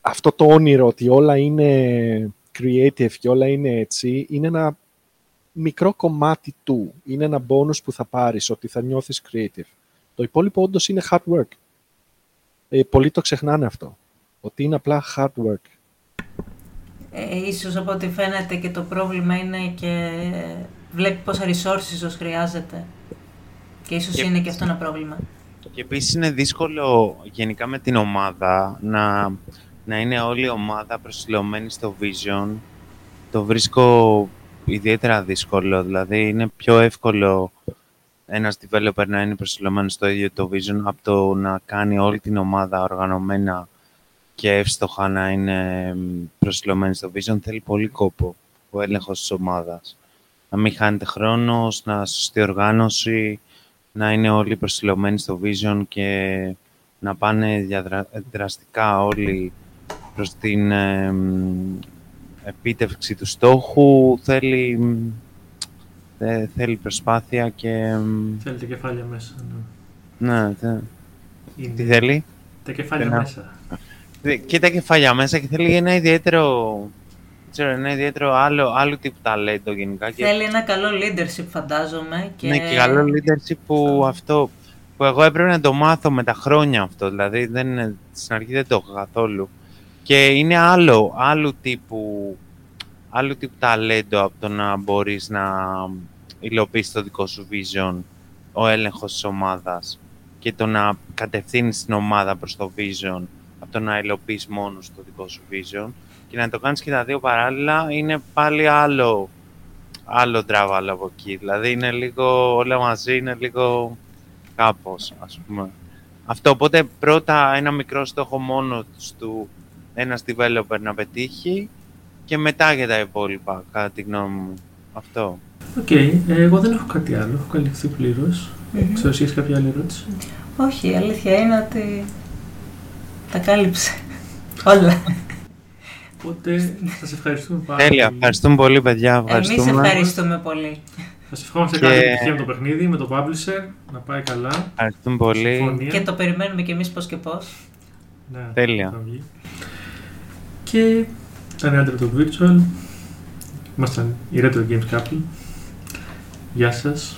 αυτό το όνειρο ότι όλα είναι creative και όλα είναι έτσι, είναι ένα μικρό κομμάτι του. Είναι ένα bonus που θα πάρεις, ότι θα νιώθεις creative. Το υπόλοιπο όντως είναι hard work. Ε, πολλοί το ξεχνάνε αυτό. Ότι είναι απλά hard work. Ε, ίσως από ό,τι φαίνεται και το πρόβλημα είναι και βλέπει πόσα resources ίσως χρειάζεται. Και ίσως είναι και αυτό ένα πρόβλημα. Και επίσης είναι δύσκολο γενικά με την ομάδα να να είναι όλη η ομάδα προσιλωμένη στο Vision, το βρίσκω ιδιαίτερα δύσκολο. Δηλαδή, είναι πιο εύκολο ένας developer να είναι προσιλωμένος στο ίδιο το Vision από το να κάνει όλη την ομάδα οργανωμένα και εύστοχα να είναι προσιλωμένη στο Vision. Θέλει πολύ κόπο ο έλεγχος της ομάδας. Να μην χάνετε χρόνος, να σωστή οργάνωση, να είναι όλοι προσιλωμένοι στο Vision και να πάνε διαδραστικά όλοι προς την ε, επίτευξη του στόχου θέλει, θέλει προσπάθεια και... Θέλει τα κεφάλια μέσα. Ναι, ναι. Τι θέλει; Τα κεφάλια μέσα. Και τα κεφάλια μέσα και θέλει ένα ιδιαίτερο ξέρω, ένα ιδιαίτερο άλλο, άλλο τύπου ταλέντο γενικά. Θέλει ένα καλό leadership φαντάζομαι. Και... Ναι, και καλό leadership που αυτό που εγώ έπρεπε να το μάθω με τα χρόνια αυτό. Δηλαδή δεν, στην αρχή δεν το έχω καθόλου. Και είναι άλλο, άλλο τύπου, άλλο τύπου ταλέντο από το να μπορείς να υλοποιήσεις το δικό σου vision, ο έλεγχος της ομάδας και το να κατευθύνεις την ομάδα προς το vision από το να υλοποιείς μόνος το δικό σου vision και να το κάνεις και τα δύο παράλληλα είναι πάλι άλλο, άλλο τράβαλο από εκεί. Δηλαδή είναι λίγο, όλα μαζί είναι λίγο κάπως, ας πούμε. Αυτό, οπότε πρώτα ένα μικρό στόχο μόνος του ένας developer να πετύχει και μετά για τα υπόλοιπα, κατά τη γνώμη μου. Αυτό. OK. Okay. Ε, εγώ δεν έχω κάτι άλλο. Έχω καλυφθεί πλήρως. Mm-hmm. Ξέρω, έχεις κάποια άλλη ερώτηση; Όχι, η αλήθεια είναι ότι τα κάλυψε όλα. Οπότε σας ευχαριστούμε πάρα πολύ. Τέλεια, ευχαριστούμε πολύ, παιδιά. Ευχαριστούμε. Εμείς ευχαριστούμε πολύ. Σας ευχόμαστε και... καλή επιτυχία με το παιχνίδι, με το publisher, να πάει καλά. Ευχαριστούμε πολύ. Και το περιμένουμε κι εμείς πώς και πώς. Ναι, Τέλεια και ήταν Άντρα το Virtual. Ήμασταν η Retro Games Couple. Γεια σας.